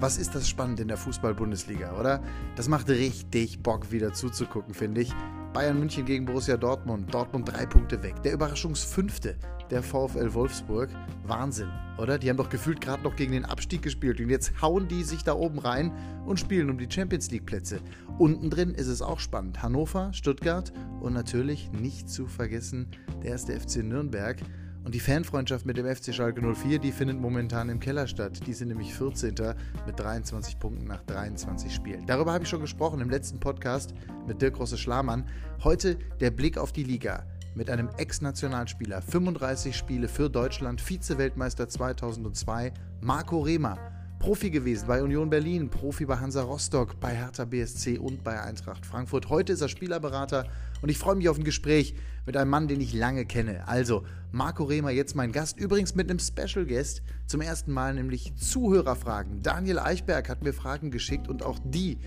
Was ist das spannend in der Fußball-Bundesliga, oder? Das macht richtig Bock, wieder zuzugucken, finde ich. Bayern München gegen Borussia Dortmund. Dortmund drei Punkte weg. Der Überraschungsfünfte, der VfL Wolfsburg. Wahnsinn, oder? Die haben doch gefühlt gerade noch gegen den Abstieg gespielt und jetzt hauen die sich da oben rein und spielen um die Champions League Plätze. Unten drin ist es auch spannend. Hannover, Stuttgart und natürlich nicht zu vergessen der erste FC Nürnberg. Und die Fanfreundschaft mit dem FC Schalke 04, die findet momentan im Keller statt. Die sind nämlich 14. mit 23 Punkten nach 23 Spielen. Darüber habe ich schon gesprochen im letzten Podcast mit Dirk Rosse-Schlamann. Heute der Blick auf die Liga mit einem Ex-Nationalspieler, 35 Spiele für Deutschland, Vize-Weltmeister 2002, Marco Rehmer. Profi gewesen bei Union Berlin, Profi bei Hansa Rostock, bei Hertha BSC und bei Eintracht Frankfurt. Heute ist er Spielerberater und ich freue mich auf ein Gespräch mit einem Mann, den ich lange kenne. Also, Marco Rehmer, jetzt mein Gast, übrigens mit einem Special Guest, zum ersten Mal nämlich Zuhörerfragen. Daniel Eichberg hat mir Fragen geschickt und auch die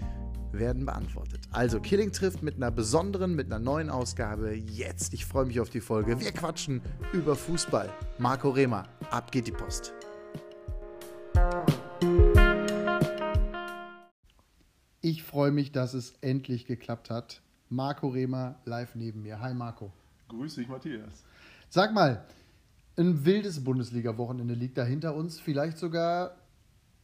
werden beantwortet. Also, Killing trifft mit einer besonderen, mit einer neuen Ausgabe jetzt. Ich freue mich auf die Folge. Wir quatschen über Fußball. Marco Rehmer, ab geht die Post. Ich freue mich, dass es endlich geklappt hat. Marco Rehmer live neben mir. Hi Marco. Grüß dich, Matthias. Sag mal, ein wildes Bundesliga-Wochenende liegt da hinter uns. Vielleicht sogar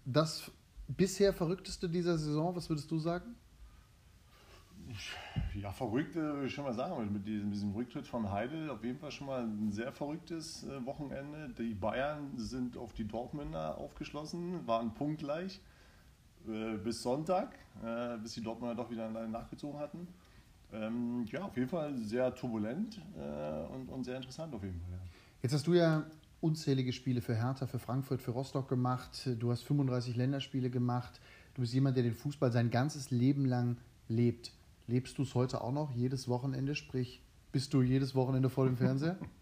das bisher verrückteste dieser Saison. Was würdest du sagen? Ja, verrückt würde ich schon mal sagen. Mit diesem, diesem, Rücktritt von Heidel auf jeden Fall schon mal ein sehr verrücktes äh, Wochenende. Die Bayern sind auf die Dortmunder aufgeschlossen, waren punktgleich äh, bis Sonntag, äh, bis die Dortmunder doch wieder nachgezogen hatten. Ähm, ja, auf jeden Fall sehr turbulent äh, und, und, sehr interessant auf jeden Fall. Ja. Jetzt hast du ja unzählige Spiele für Hertha, für Frankfurt, für Rostock gemacht. Du hast 35 Länderspiele gemacht. Du bist jemand, der den Fußball sein ganzes Leben lang lebt. Lebst du es heute auch noch, jedes Wochenende? Sprich, bist du jedes Wochenende vor dem Fernseher?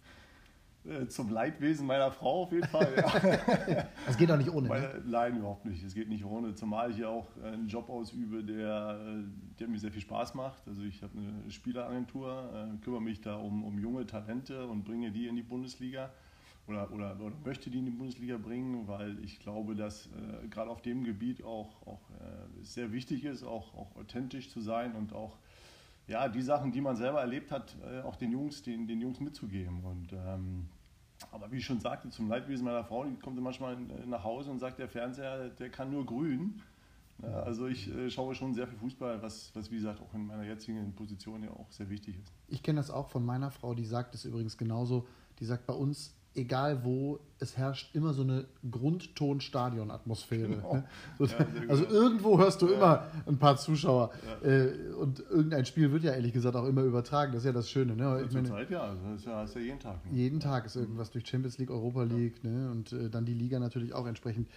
Äh, zum Leidwesen meiner Frau auf jeden Fall. Ja. das geht auch nicht ohne. Meine, ne? Nein, überhaupt nicht. Es geht nicht ohne. Zumal ich ja auch einen Job ausübe, der, der mir sehr viel Spaß macht. Also ich habe eine Spieleragentur, äh, kümmere mich da um, um junge Talente und bringe die in die Bundesliga oder, oder, oder möchte die in die Bundesliga bringen, weil ich glaube, dass äh, gerade auf dem Gebiet auch, auch äh, sehr wichtig ist, auch, auch authentisch zu sein und auch ja, die Sachen, die man selber erlebt hat, äh, auch den Jungs, den, den Jungs mitzugeben. Und, ähm, aber wie ich schon sagte, zum Leidwesen meiner Frau, die kommt manchmal äh, nach Hause und sagt, der Fernseher, der kann nur grün. Ja, also ich äh, schaue schon sehr viel Fußball, was, was wie gesagt auch in meiner jetzigen Position ja auch sehr wichtig ist. Ich kenne das auch von meiner Frau, die sagt es übrigens genauso. Die sagt, bei uns egal wo, es herrscht immer so eine Grundton-Stadion-Atmosphäre. Genau. So, ja, also irgendwo hörst du ja. immer ein paar Zuschauer. Ja. Äh, und irgendein Spiel wird ja ehrlich gesagt auch immer übertragen. Das ist ja das Schöne. Ne? Ich meine, Zeit, ja, also das ist ja, das ist ja jeden Tag. Ne? Jeden Tag ist irgendwas durch Champions League, Europa League ne? und äh, dann die Liga natürlich auch entsprechend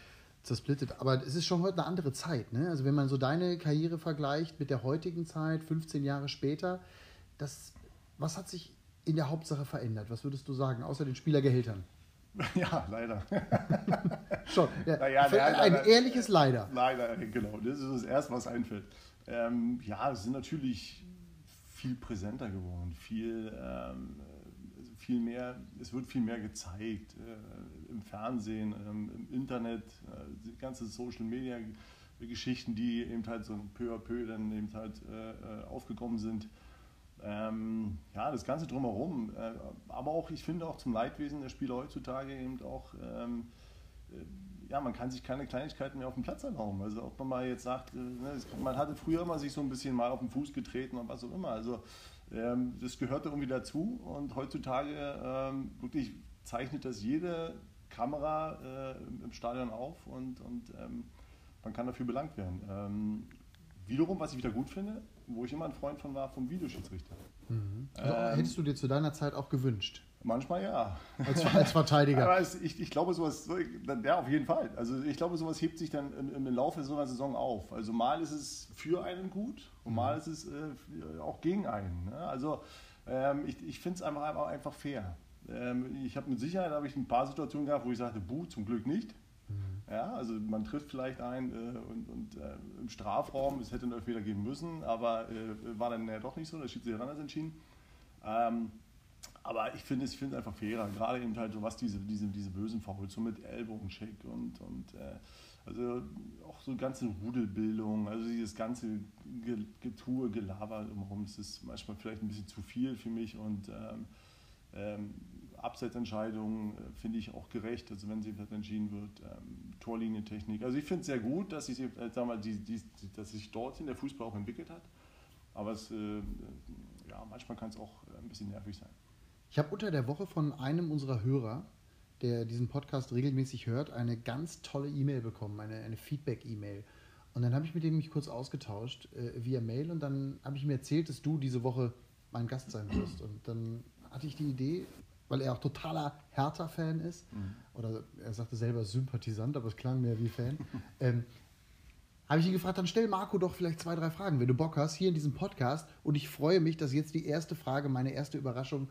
zersplittet. Aber es ist schon heute eine andere Zeit. Ne? Also wenn man so deine Karriere vergleicht mit der heutigen Zeit, 15 Jahre später, das, was hat sich in der Hauptsache verändert? Was würdest du sagen, außer den Spielergehältern? Ja, leider. Schon. Ja, naja, ein leider, ehrliches Leider. Leider, genau. Das ist das Erste, was einfällt. Ähm, ja, es sind natürlich viel präsenter geworden, viel, ähm, viel mehr, es wird viel mehr gezeigt äh, im Fernsehen, ähm, im Internet, äh, die ganze Social Media Geschichten, die eben halt so peu à peu dann eben halt äh, äh aufgekommen sind. Ähm, ja, das Ganze drumherum. Äh, aber auch, ich finde auch zum Leidwesen der Spieler heutzutage eben auch, ähm, äh, ja, man kann sich keine Kleinigkeiten mehr auf dem Platz erlauben. Also ob man mal jetzt sagt, äh, ne, man hatte früher immer sich so ein bisschen mal auf den Fuß getreten und was auch immer. Also ähm, das gehörte irgendwie dazu und heutzutage ähm, wirklich zeichnet das jede Kamera äh, im Stadion auf und, und ähm, man kann dafür belangt werden. Ähm, wiederum, was ich wieder gut finde, wo ich immer ein Freund von war, vom Videoschiedsrichter. Mhm. Also ähm, hättest du dir zu deiner Zeit auch gewünscht? Manchmal ja. Als, als Verteidiger. Aber es, ich, ich glaube, sowas, ja, auf jeden Fall. Also ich glaube, sowas hebt sich dann im, im Laufe so einer Saison auf. Also mal ist es für einen gut und mal mhm. ist es äh, auch gegen einen. Ne? Also ähm, ich, ich finde es einfach, einfach fair. Ähm, ich habe mit Sicherheit habe ich ein paar Situationen gehabt, wo ich sagte, buh, zum Glück nicht. Ja, also man trifft vielleicht ein äh, und, und äh, im Strafraum, es hätte einen Elfmeter geben müssen, aber äh, war dann ja doch nicht so, der Schiedsrichter anders entschieden. Ähm, aber ich finde es find einfach fairer, gerade eben halt so was diese, diese, diese bösen Fouls, so mit Ellbogencheck und, und äh, Also auch so ganze Rudelbildung, also dieses ganze Getue, Gelaber drumherum, das ist manchmal vielleicht ein bisschen zu viel für mich und ähm, ähm, Abseitsentscheidungen äh, finde ich auch gerecht, also wenn sie entschieden wird, ähm, Torlinientechnik. Also ich finde es sehr gut, dass, ich, äh, sag mal, die, die, dass sich dorthin der Fußball auch entwickelt hat, aber es, äh, ja, manchmal kann es auch ein bisschen nervig sein. Ich habe unter der Woche von einem unserer Hörer, der diesen Podcast regelmäßig hört, eine ganz tolle E-Mail bekommen, eine, eine Feedback-E-Mail. Und dann habe ich mit dem mich kurz ausgetauscht äh, via Mail und dann habe ich mir erzählt, dass du diese Woche mein Gast sein wirst. Und dann hatte ich die Idee, weil er auch totaler Hertha-Fan ist, mhm. oder er sagte selber Sympathisant, aber es klang mehr wie Fan, ähm, habe ich ihn gefragt, dann stell Marco doch vielleicht zwei, drei Fragen, wenn du Bock hast, hier in diesem Podcast. Und ich freue mich, dass jetzt die erste Frage, meine erste Überraschung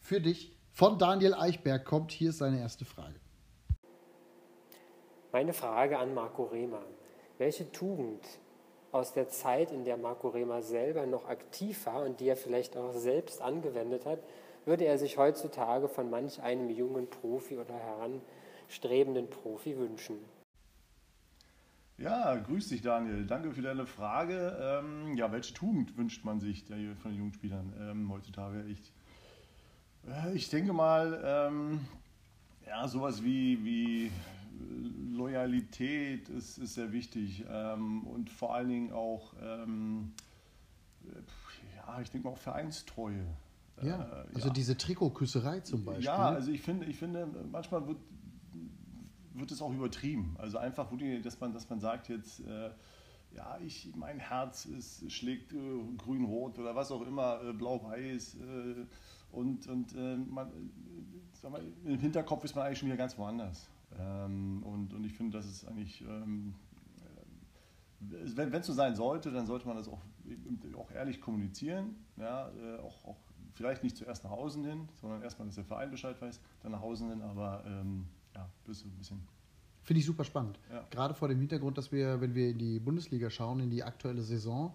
für dich von Daniel Eichberg kommt. Hier ist seine erste Frage. Meine Frage an Marco Rehmer. Welche Tugend aus der Zeit, in der Marco Rehmer selber noch aktiv war und die er vielleicht auch selbst angewendet hat, würde er sich heutzutage von manch einem jungen Profi oder heranstrebenden Profi wünschen? Ja, grüß dich Daniel. Danke für deine Frage. Ähm, ja, welche Tugend wünscht man sich der, von den jungen Spielern ähm, heutzutage? Ich, äh, ich denke mal, ähm, ja, sowas wie, wie Loyalität ist, ist sehr wichtig ähm, und vor allen Dingen auch, ähm, ja, ich denke mal auch Vereinstreue. Ja, äh, also ja. diese Trikotküsserei zum Beispiel. Ja, also ich finde, ich finde manchmal wird, wird es auch übertrieben. Also einfach, dass man, dass man sagt jetzt, äh, ja, ich, mein Herz ist, schlägt äh, grün-rot oder was auch immer, äh, blau-weiß. Äh, und und äh, man, mal, im Hinterkopf ist man eigentlich schon wieder ganz woanders. Ähm, und, und ich finde, das ist eigentlich, ähm, wenn es so sein sollte, dann sollte man das auch, auch ehrlich kommunizieren. Ja, auch, auch vielleicht nicht zuerst nach außen hin, sondern erstmal, dass der Verein Bescheid weiß, dann nach außen hin, aber ähm, ja, bist du ein bisschen. Finde ich super spannend. Ja. Gerade vor dem Hintergrund, dass wir, wenn wir in die Bundesliga schauen, in die aktuelle Saison,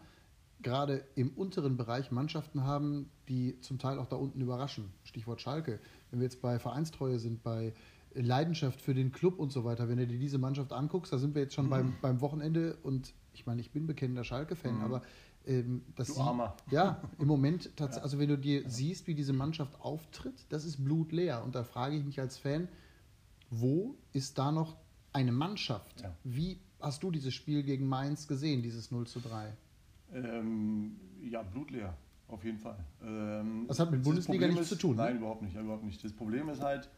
gerade im unteren Bereich Mannschaften haben, die zum Teil auch da unten überraschen. Stichwort Schalke. Wenn wir jetzt bei Vereinstreue sind, bei Leidenschaft für den Club und so weiter, wenn du dir diese Mannschaft anguckst, da sind wir jetzt schon mhm. beim, beim Wochenende und ich meine, ich bin bekennender Schalke-Fan, mhm. aber ähm, das du Armer. Ja, im Moment tatsächlich, also wenn du dir ja. siehst, wie diese Mannschaft auftritt, das ist blutleer. Und da frage ich mich als Fan, wo ist da noch eine Mannschaft? Ja. Wie hast du dieses Spiel gegen Mainz gesehen, dieses 0 zu 3? Ähm, ja, blutleer, auf jeden Fall. Ähm, das hat mit Bundesliga nichts ist, zu tun. Ne? Nein, überhaupt nicht, überhaupt nicht. Das Problem ist halt,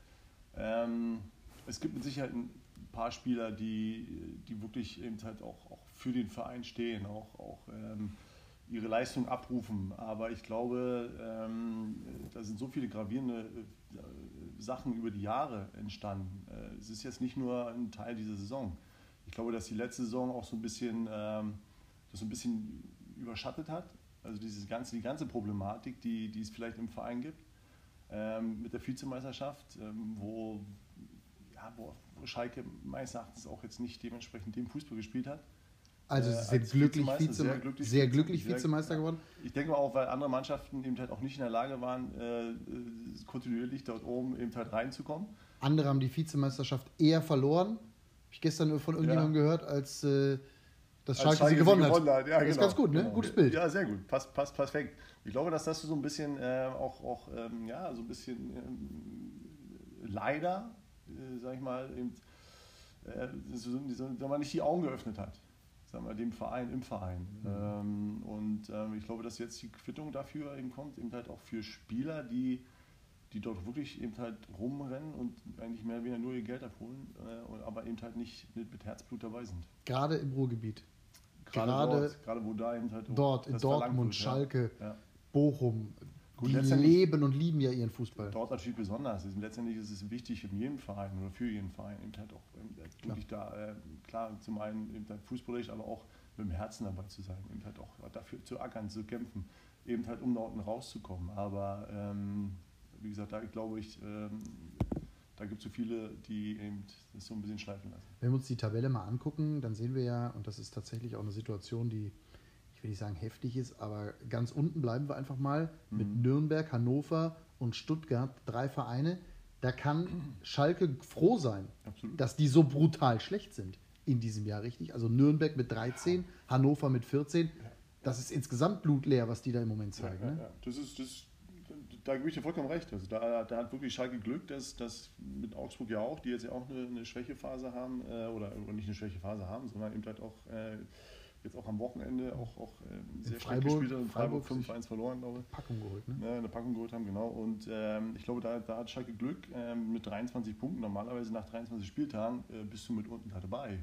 ähm, es gibt mit Sicherheit ein paar Spieler, die, die wirklich eben halt auch, auch für den Verein stehen, auch, auch ähm, ihre Leistung abrufen. Aber ich glaube, ähm, da sind so viele gravierende äh, Sachen über die Jahre entstanden. Äh, es ist jetzt nicht nur ein Teil dieser Saison. Ich glaube, dass die letzte Saison auch so ein bisschen, ähm, das so ein bisschen überschattet hat. Also diese ganze, die ganze Problematik, die, die es vielleicht im Verein gibt, ähm, mit der Vizemeisterschaft, ähm, wo, ja, wo Schalke meines Erachtens auch jetzt nicht dementsprechend dem Fußball gespielt hat. Also sie sind glücklich Vizemeister, sehr glücklich, sehr glücklich Vizemeister sehr, geworden. Ich denke mal auch, weil andere Mannschaften eben halt auch nicht in der Lage waren, äh, kontinuierlich dort oben eben halt reinzukommen. Andere haben die Vizemeisterschaft eher verloren. Habe ich gestern von irgendjemandem ja. gehört, als äh, das Schalke, Schalke sie gewonnen, hat. gewonnen hat. Ja, das genau. ist ganz gut, ne? Genau. Gutes Bild. Ja, sehr gut. Passt, passt perfekt. Ich glaube, dass das so ein bisschen äh, auch, auch ähm, ja, so ein bisschen ähm, leider, äh, sag ich mal, eben, äh, so, so, so, man nicht die Augen geöffnet hat sagen wir, dem Verein im Verein. Mhm. Ähm, und ähm, ich glaube, dass jetzt die Quittung dafür eben kommt, eben halt auch für Spieler, die, die dort wirklich eben halt rumrennen und eigentlich mehr oder weniger nur ihr Geld abholen, äh, aber eben halt nicht mit, mit Herzblut dabei sind. Gerade im Ruhrgebiet. Gerade, gerade, dort, gerade wo da eben halt dort in Dortmund, wird, Schalke, ja. Bochum, Gut, die leben und lieben ja ihren Fußball. Dort natürlich besonders. Letztendlich ist es wichtig in jedem Verein oder für jeden Verein eben halt auch wirklich da, äh, klar, zum einen eben halt fußballisch, aber auch mit dem Herzen dabei zu sein, eben halt auch dafür zu ackern, zu kämpfen, eben halt um da unten rauszukommen. Aber ähm, wie gesagt, da glaube ich, ähm, da gibt es so viele, die eben das so ein bisschen schleifen lassen. Wenn wir uns die Tabelle mal angucken, dann sehen wir ja, und das ist tatsächlich auch eine Situation, die ich will nicht sagen heftig ist, aber ganz unten bleiben wir einfach mal mhm. mit Nürnberg, Hannover und Stuttgart, drei Vereine. Da kann Schalke froh sein, Absolut. dass die so brutal schlecht sind. in diesem Jahr, richtig? Also Nürnberg mit 13, Hannover mit 14. Das ist insgesamt blutleer, was die da im Moment zeigen. Ja, ne? ja. Das ist, das, da gebe ich dir vollkommen recht. Also da, da hat wirklich Schalke Glück, dass das mit Augsburg ja auch, die jetzt ja auch eine, eine Schwächephase haben, äh, oder, oder nicht eine Schwächephase haben, sondern eben halt auch äh, jetzt auch am Wochenende auch, auch äh, sehr Freiburg- gespielt hat und Freiburg, Freiburg 5-1 verloren, glaube ich. Packung geholt, ne? Ne, eine Packung geholt haben, genau. Und ähm, ich glaube, da, da hat Schalke Glück ähm, mit 23 Punkten. Normalerweise nach 23 Spieltagen äh, bist du mit unten da dabei.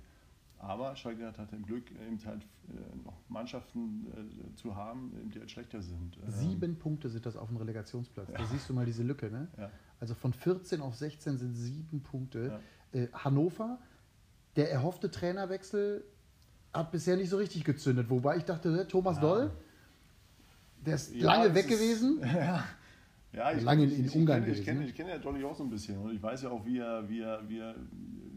Aber Schalke hat halt im Glück, eben halt äh, noch Mannschaften äh, zu haben, die halt schlechter sind. Ähm, Sieben Punkte sind das auf dem Relegationsplatz. Da siehst du mal diese Lücke, ne? Ja. Also von 14 auf 16 sind sieben Punkte. Ja. Äh, Hannover, der erhoffte Trainerwechsel hat bisher nicht so richtig gezündet. Wobei ich dachte, ne, Thomas Ja. Doll, der ist Ja, lange weg ist- gewesen. Ja. Ja, ich, Lange in- ich, in ich, Ungarn Ich kenne, ich kenne, ne? ich kenne ja Dolly auch so ein bisschen und ich weiß ja auch, wie er, wie er, wie er,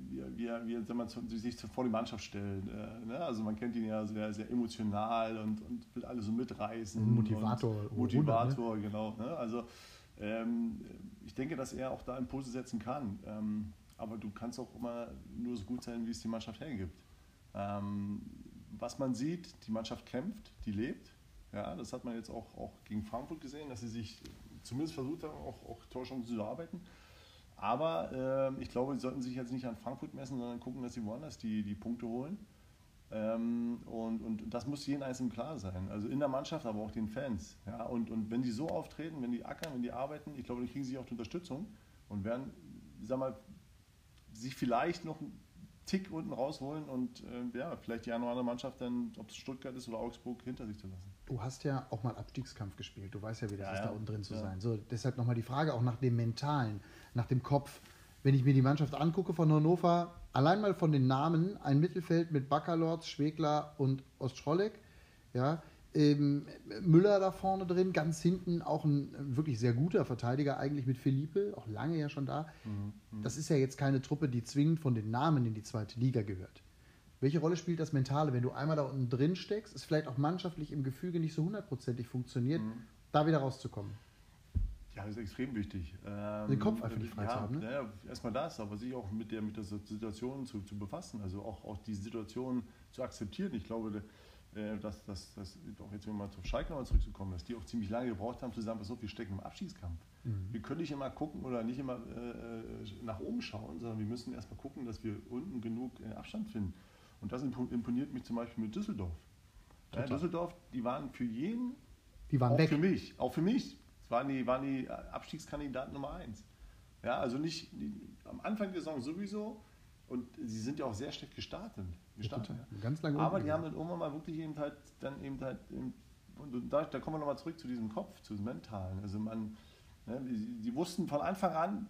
wie er, wie er, er zu- sich vor die Mannschaft stellt. Äh, ne? Also man kennt ihn ja sehr, sehr emotional und, und will alle so mitreißen. Motivator, Und Motivator, genau. Ne? Also ähm, ich denke, dass er auch da Impulse setzen kann. Ähm, aber du kannst auch immer nur so gut sein, wie es die Mannschaft hergibt. Ähm, was man sieht, die Mannschaft kämpft, die lebt. Ja, das hat man jetzt auch, auch gegen Frankfurt gesehen, dass sie sich zumindest versucht haben, auch, auch Torchancen zu erarbeiten. Aber ähm, ich glaube, sie sollten sich jetzt nicht an Frankfurt messen, sondern gucken, dass sie woanders die, die Punkte holen. Ähm, und, und das muss jedem Einzelnen klar sein. Also in der Mannschaft, aber auch den Fans. Ja? Und, und wenn die so auftreten, wenn die ackern, wenn die arbeiten, ich glaube, dann kriegen sie auch die Unterstützung und werden, sag mal, sich vielleicht noch Tick unten rausholen und äh, ja, vielleicht die eine oder andere Mannschaft dann, ob es Stuttgart ist oder Augsburg, hinter sich zu lassen. Du hast ja auch mal Abstiegskampf gespielt. Du weißt ja, wie das Ja, ist, ja. da unten drin zu Ja. sein. So, deshalb nochmal die Frage auch nach dem Mentalen, nach dem Kopf. Wenn ich mir die Mannschaft angucke von Hannover, allein mal von den Namen, ein Mittelfeld mit Baccalords, Schwegler und Ostscholek, ja, ähm, Müller da vorne drin, ganz hinten auch ein äh, wirklich sehr guter Verteidiger, eigentlich mit Felipe, auch lange ja schon da. Das ist ja jetzt keine Truppe, die zwingend von den Namen in die zweite Liga gehört. Welche Rolle spielt das Mentale, wenn du einmal da unten drin steckst, es vielleicht auch mannschaftlich im Gefüge nicht so hundertprozentig funktioniert, da wieder rauszukommen? Ja, das ist extrem wichtig. Ähm, Den Kopf einfach nicht frei ja, zu haben, ne? Ja, erstmal das, aber sich auch mit der, mit der Situation zu, zu befassen, also auch, auch die Situation zu akzeptieren. Ich glaube, dass, dass, dass auch jetzt, wenn wir mal auf Schalke nochmal zurückzukommen, dass die auch ziemlich lange gebraucht haben, zu sagen, pass auf, wir stecken im Abschiedskampf. Mhm. Wir können nicht immer gucken oder nicht immer äh, nach oben schauen, sondern wir müssen erstmal gucken, dass wir unten genug äh, Abstand finden. Und das impo- imponiert mich zum Beispiel mit Düsseldorf. Ja. Düsseldorf, die waren für jeden Die waren auch weg. für mich, auch für mich. Es waren die, waren die Abstiegskandidaten Nummer eins. Ja, also nicht die, am Anfang der Saison sowieso. Und sie sind ja auch sehr schlecht gestartet. gestartet total. Ganz lange Aber die haben dann irgendwann mal wirklich eben halt dann eben halt eben, und da, da kommen wir nochmal zurück zu diesem Kopf, zu diesem Mentalen. Also man, ne, die, die wussten von Anfang an,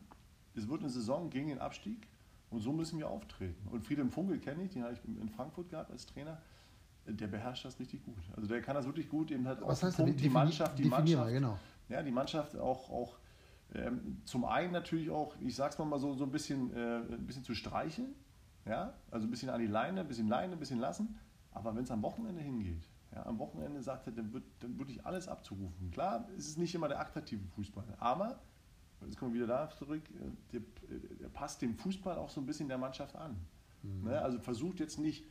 es wird eine Saison gegen den Abstieg und so müssen wir auftreten. Und Friedhelm Funkel kenne ich, den habe ich in Frankfurt gehabt als Trainer. Der beherrscht das richtig gut. Also der kann das wirklich gut eben halt Was den heißt Punkt, die Mannschaft, die Mannschaft, genau. ja, die Mannschaft auch, auch ähm, zum einen natürlich auch, ich sag's mal mal so, so ein bisschen, äh, ein bisschen zu streicheln, ja, also ein bisschen an die Leine, ein bisschen Leine, ein bisschen lassen, aber wenn es am Wochenende hingeht, ja, am Wochenende sagt er, dann wird dann wirklich alles abzurufen. Klar, es ist nicht immer der attraktive Fußball, aber, jetzt kommen wir wieder da zurück, äh, der, äh, der passt dem Fußball auch so ein bisschen der Mannschaft an. Ne? Also versucht jetzt nicht,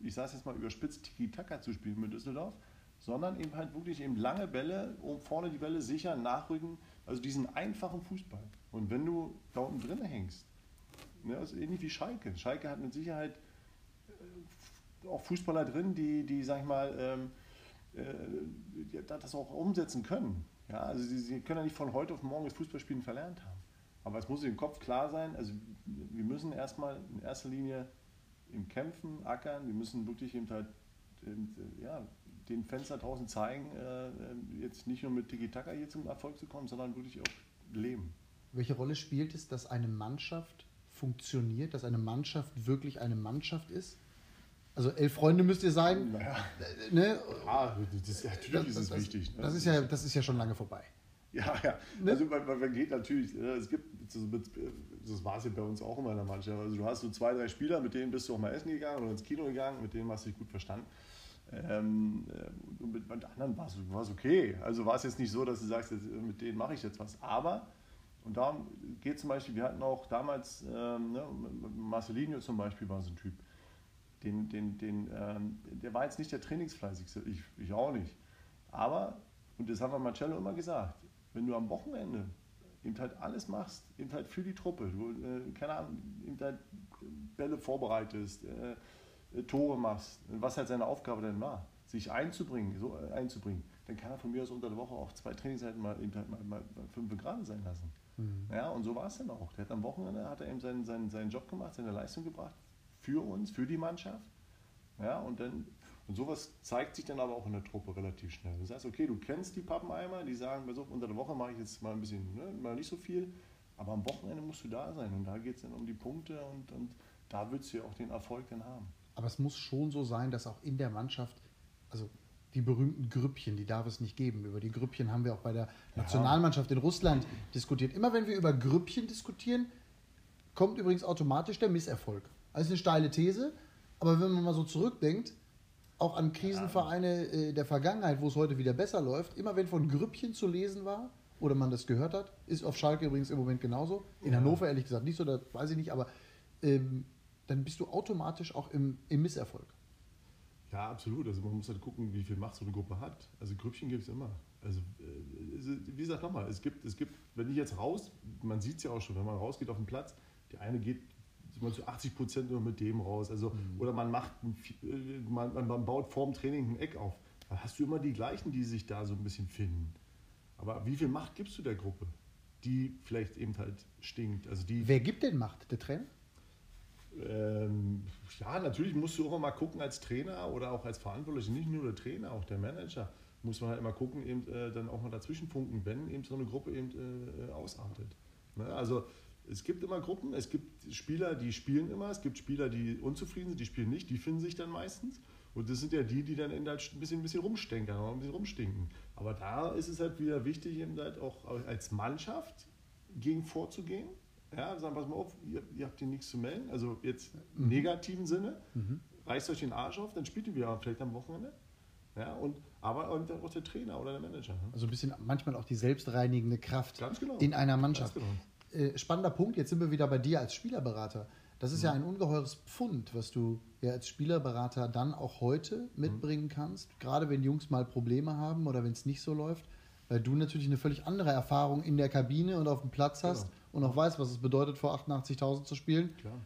ich sage es jetzt mal überspitzt, Tiki-Taka zu spielen mit Düsseldorf, sondern eben halt wirklich eben lange Bälle, um vorne die Bälle sicher, nachrücken, also diesen einfachen Fußball. Und wenn du da unten drin hängst, ne, ist ähnlich wie Schalke. Schalke hat mit Sicherheit äh, auch Fußballer drin, die, die sag ich mal, ähm, äh, das auch umsetzen können. Ja, also sie, sie können ja nicht von heute auf morgen das Fußballspielen verlernt haben. Aber es muss im Kopf klar sein, also wir müssen erstmal in erster Linie im Kämpfen, ackern, wir müssen wirklich eben halt eben, ja, den Fans da draußen zeigen, äh, äh, jetzt nicht nur mit Tiki-Taka hier zum Erfolg zu kommen, sondern wirklich auch leben. Welche Rolle spielt es, dass eine Mannschaft funktioniert, dass eine Mannschaft wirklich eine Mannschaft ist? Also elf Freunde müsst ihr sein. Naja, äh, Ne? ja, das, natürlich Das, ist es das, wichtig. ne? das, ist ja, das ist ja schon lange vorbei. Ja, ja. Ne? Also man, man geht natürlich, äh, es gibt, das war es ja bei uns auch immer in der Mannschaft. Also du hast so zwei, drei Spieler, mit denen bist du auch mal essen gegangen oder ins Kino gegangen, mit denen hast du dich gut verstanden. Ähm, äh, mit, mit anderen war es okay. Also war es jetzt nicht so, dass du sagst, jetzt, äh, mit denen mache ich jetzt was. Aber, und darum geht zum Beispiel, wir hatten auch damals, ähm, ne, Marcelinho zum Beispiel war so ein Typ, den, den, den, ähm, der war jetzt nicht der Trainingsfleißigste, ich, ich auch nicht. Aber, und das hat Marcello immer gesagt, wenn du am Wochenende eben halt alles machst, eben halt für die Truppe, du, äh, keine Ahnung, eben halt Bälle vorbereitest, äh, Tore machst, was halt seine Aufgabe denn war, sich einzubringen, so äh, einzubringen, dann kann er von mir aus unter der Woche auch zwei Trainingszeiten mal eben halt mal, mal, mal fünf Grad sein lassen. Mhm. Ja, und so war es dann auch. Der hat am Wochenende hat er eben seinen, seinen, seinen Job gemacht, seine Leistung gebracht für uns, für die Mannschaft. Ja, und dann und sowas zeigt sich dann aber auch in der Truppe relativ schnell. Das heißt, okay, du kennst die Pappeneimer, die sagen, so, unter der Woche mache ich jetzt mal ein bisschen, ne, mal nicht so viel, aber am Wochenende musst du da sein und da geht es dann um die Punkte und, und da willst du ja auch den Erfolg dann haben. Aber es muss schon so sein, dass auch in der Mannschaft, also die berühmten Grüppchen, die darf es nicht geben. Über die Grüppchen haben wir auch bei der Nationalmannschaft in Russland diskutiert. Immer wenn wir über Grüppchen diskutieren, kommt übrigens automatisch der Misserfolg. Also eine steile These, aber wenn man mal so zurückdenkt, auch an Krisenvereine äh, der Vergangenheit, wo es heute wieder besser läuft, immer wenn von Grüppchen zu lesen war oder man das gehört hat, ist auf Schalke übrigens im Moment genauso. In. Hannover ehrlich gesagt nicht so, da weiß ich nicht, aber ähm, dann bist du automatisch auch im, im Misserfolg. Ja, absolut. Also man muss halt gucken, wie viel Macht so eine Gruppe hat. Also Grüppchen gibt es immer. Also äh, wie gesagt nochmal, es gibt, es gibt, wenn ich jetzt raus, man sieht es ja auch schon, wenn man rausgeht auf den Platz, der eine geht man zu 80 Prozent nur mit dem raus. Also, mhm. Oder man macht, äh, man, man baut vorm Training ein Eck auf. Da hast du immer die gleichen, die sich da so ein bisschen finden. Aber wie viel Macht gibst du der Gruppe, die vielleicht eben halt stinkt? Also die, Wer gibt denn Macht? Der Trainer? Ähm, ja, natürlich musst du auch mal gucken als Trainer oder auch als Verantwortlicher, nicht nur der Trainer, auch der Manager, muss man halt immer gucken, eben äh, dann auch mal dazwischen funken, wenn eben so eine Gruppe eben äh, ausartet. Ne? Also es gibt immer Gruppen, es gibt Spieler, die spielen immer, es gibt Spieler, die unzufrieden sind, die spielen nicht, die finden sich dann meistens. Und das sind ja die, die dann halt ein bisschen, ein bisschen rumstenkern, ein bisschen rumstinken. Aber da ist es halt wieder wichtig, eben halt auch als Mannschaft gegen vorzugehen. Ja, sagen, pass mal auf, ihr, ihr habt hier nichts zu melden. Also jetzt im mhm. negativen Sinne, mhm. reißt euch den Arsch auf, dann spielt ihr wieder vielleicht am Wochenende. Ja, und, aber und auch der Trainer oder der Manager. Ne? Also ein bisschen manchmal auch die selbstreinigende Kraft genau. in einer Mannschaft. Genau. Äh, spannender Punkt, jetzt sind wir wieder bei dir als Spielerberater. Das ist mhm. ja ein ungeheures Pfund, was du ja als Spielerberater dann auch heute mitbringen kannst, gerade wenn Jungs mal Probleme haben oder wenn es nicht so läuft, weil du natürlich eine völlig andere Erfahrung in der Kabine und auf dem Platz hast genau. Und auch weißt, was es bedeutet, vor 88.000 zu spielen, Klar.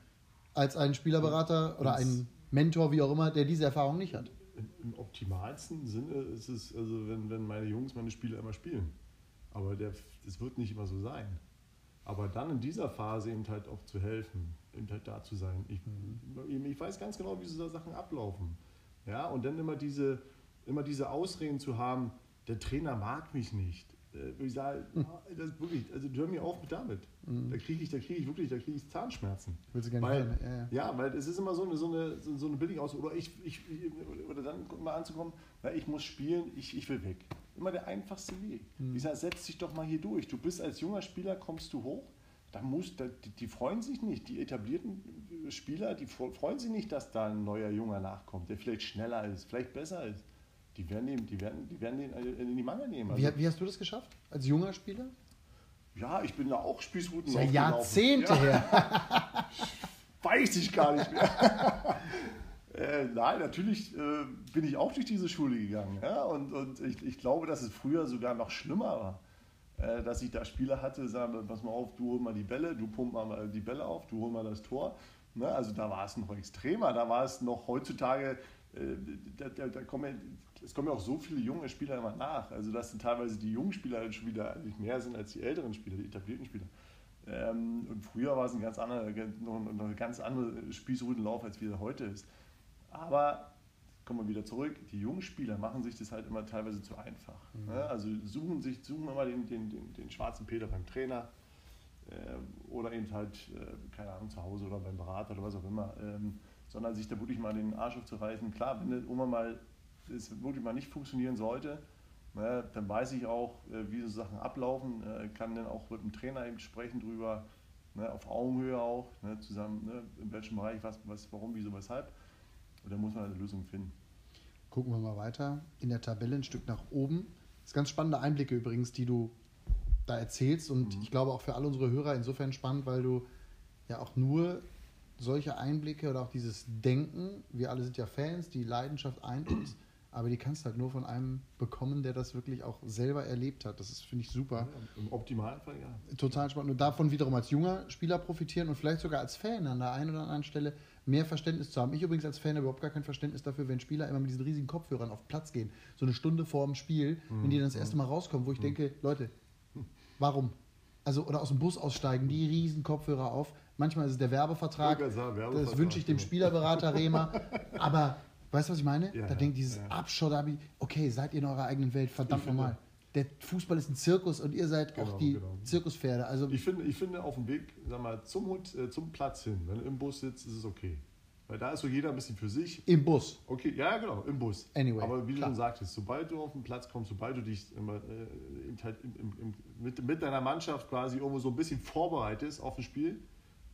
als ein Spielerberater oder ein Mentor, wie auch immer, der diese Erfahrung nicht hat. Im optimalsten Sinne ist es, also wenn, wenn meine Jungs meine Spiele immer spielen. Aber der, das wird nicht immer so sein. Aber dann in dieser Phase eben halt auch zu helfen, eben halt da zu sein. Ich, mhm. ich weiß ganz genau, wie so Sachen ablaufen. Ja, und dann immer diese, immer diese Ausreden zu haben, der Trainer mag mich nicht. Äh, ich sage, hm. das wirklich, also hör mir auf mit damit. Mhm. Da kriege ich, da kriege ich wirklich, da kriege ich Zahnschmerzen. Willst du weil, ja, ja. ja, weil es ist immer so eine, so eine, so eine billige Aus oder ich, ich, oder dann mal anzukommen, weil ich muss spielen, ich, ich will weg immer der einfachste Weg. Mhm. Ich sage, setz dich doch mal hier durch. Du bist als junger Spieler, kommst du hoch, da muss, da, die, die, freuen sich nicht. Die etablierten Spieler, die freuen sich nicht, dass da ein neuer Junger nachkommt, der vielleicht schneller ist, vielleicht besser ist. Die werden den, die werden, die werden den in die Mangel nehmen. Also, wie, wie, hast du das geschafft? Als junger Spieler? Ja, ich bin da auch Spießruten ja Jahrzehnte ja. her. Weiß ich gar nicht mehr. Äh, nein, natürlich äh, bin ich auch durch diese Schule gegangen. Ja? Und, und ich, ich, glaube, dass es früher sogar noch schlimmer war. Äh, dass ich da Spieler hatte, sagen, pass mal auf, du hol mal die Bälle, du pump mal die Bälle auf, du hol mal das Tor. Ne? Also da war es noch extremer, da war es noch heutzutage, äh, da, da, da kommen, es kommen ja auch so viele junge Spieler immer nach. Also dass teilweise die jungen Spieler schon wieder eigentlich mehr sind als die älteren Spieler, die etablierten Spieler. Ähm, und früher war es ein ganz anderer, noch ein ganz anderer Spießrutenlauf, als wie er heute ist. Aber kommen wir wieder zurück, die jungen Spieler machen sich das halt immer teilweise zu einfach. Mhm. Ne? Also suchen sich, suchen immer den, den, den, den schwarzen Peter beim Trainer äh, oder eben halt, äh, keine Ahnung, zu Hause oder beim Berater oder was auch immer, ähm, sondern sich da wirklich mal den Arsch aufzureißen. Klar, wenn das irgendwann mal es wirklich mal nicht funktionieren sollte, ne, dann weiß ich auch, äh, wie so Sachen ablaufen, äh, kann dann auch mit dem Trainer eben sprechen drüber, ne, auf Augenhöhe auch, ne, zusammen, ne, in welchem Bereich, was, was, warum, wieso, weshalb. Und da muss man eine Lösung finden. Gucken wir mal weiter. In der Tabelle ein Stück nach oben. Das sind ganz spannende Einblicke übrigens, die du da erzählst. Und mhm. ich glaube auch für alle unsere Hörer insofern spannend, weil du ja auch nur solche Einblicke oder auch dieses Denken, wir alle sind ja Fans, die Leidenschaft eint uns, aber die kannst du halt nur von einem bekommen, der das wirklich auch selber erlebt hat. Das ist, finde ich, super. Ja, Im Optimalfall, ja. Total spannend. Und davon wiederum als junger Spieler profitieren und vielleicht sogar als Fan an der einen oder anderen Stelle mehr Verständnis zu haben. Ich übrigens als Fan habe überhaupt gar kein Verständnis dafür, wenn Spieler immer mit diesen riesigen Kopfhörern auf Platz gehen. So eine Stunde vor dem Spiel, wenn die dann das erste Mal rauskommen, wo ich denke, Leute, warum? Also, oder aus dem Bus aussteigen, die riesen Kopfhörer auf. Manchmal ist es der Werbevertrag. Sagen, Werbevertrag, Das wünsche ich dem genau. Spielerberater Rema. Aber weißt du, was ich meine? Ja, da ja, denkt dieses ja. Abschott-Abi, okay, seid ihr in eurer eigenen Welt, verdammt normal. Der Fußball ist ein Zirkus und ihr seid auch Genau, die genau. Zirkuspferde. Also Ich finde, ich finde auf dem Weg sag mal, zum, Hut, äh, zum Platz hin, wenn du im Bus sitzt, ist es okay. Weil da ist so jeder ein bisschen für sich. im Bus. Okay, ja, genau, im Bus. Anyway, Aber wie du klar. schon sagtest, sobald du auf den Platz kommst, sobald du dich immer, äh, halt im, im, im, mit, mit deiner Mannschaft quasi irgendwo so ein bisschen vorbereitest auf ein Spiel,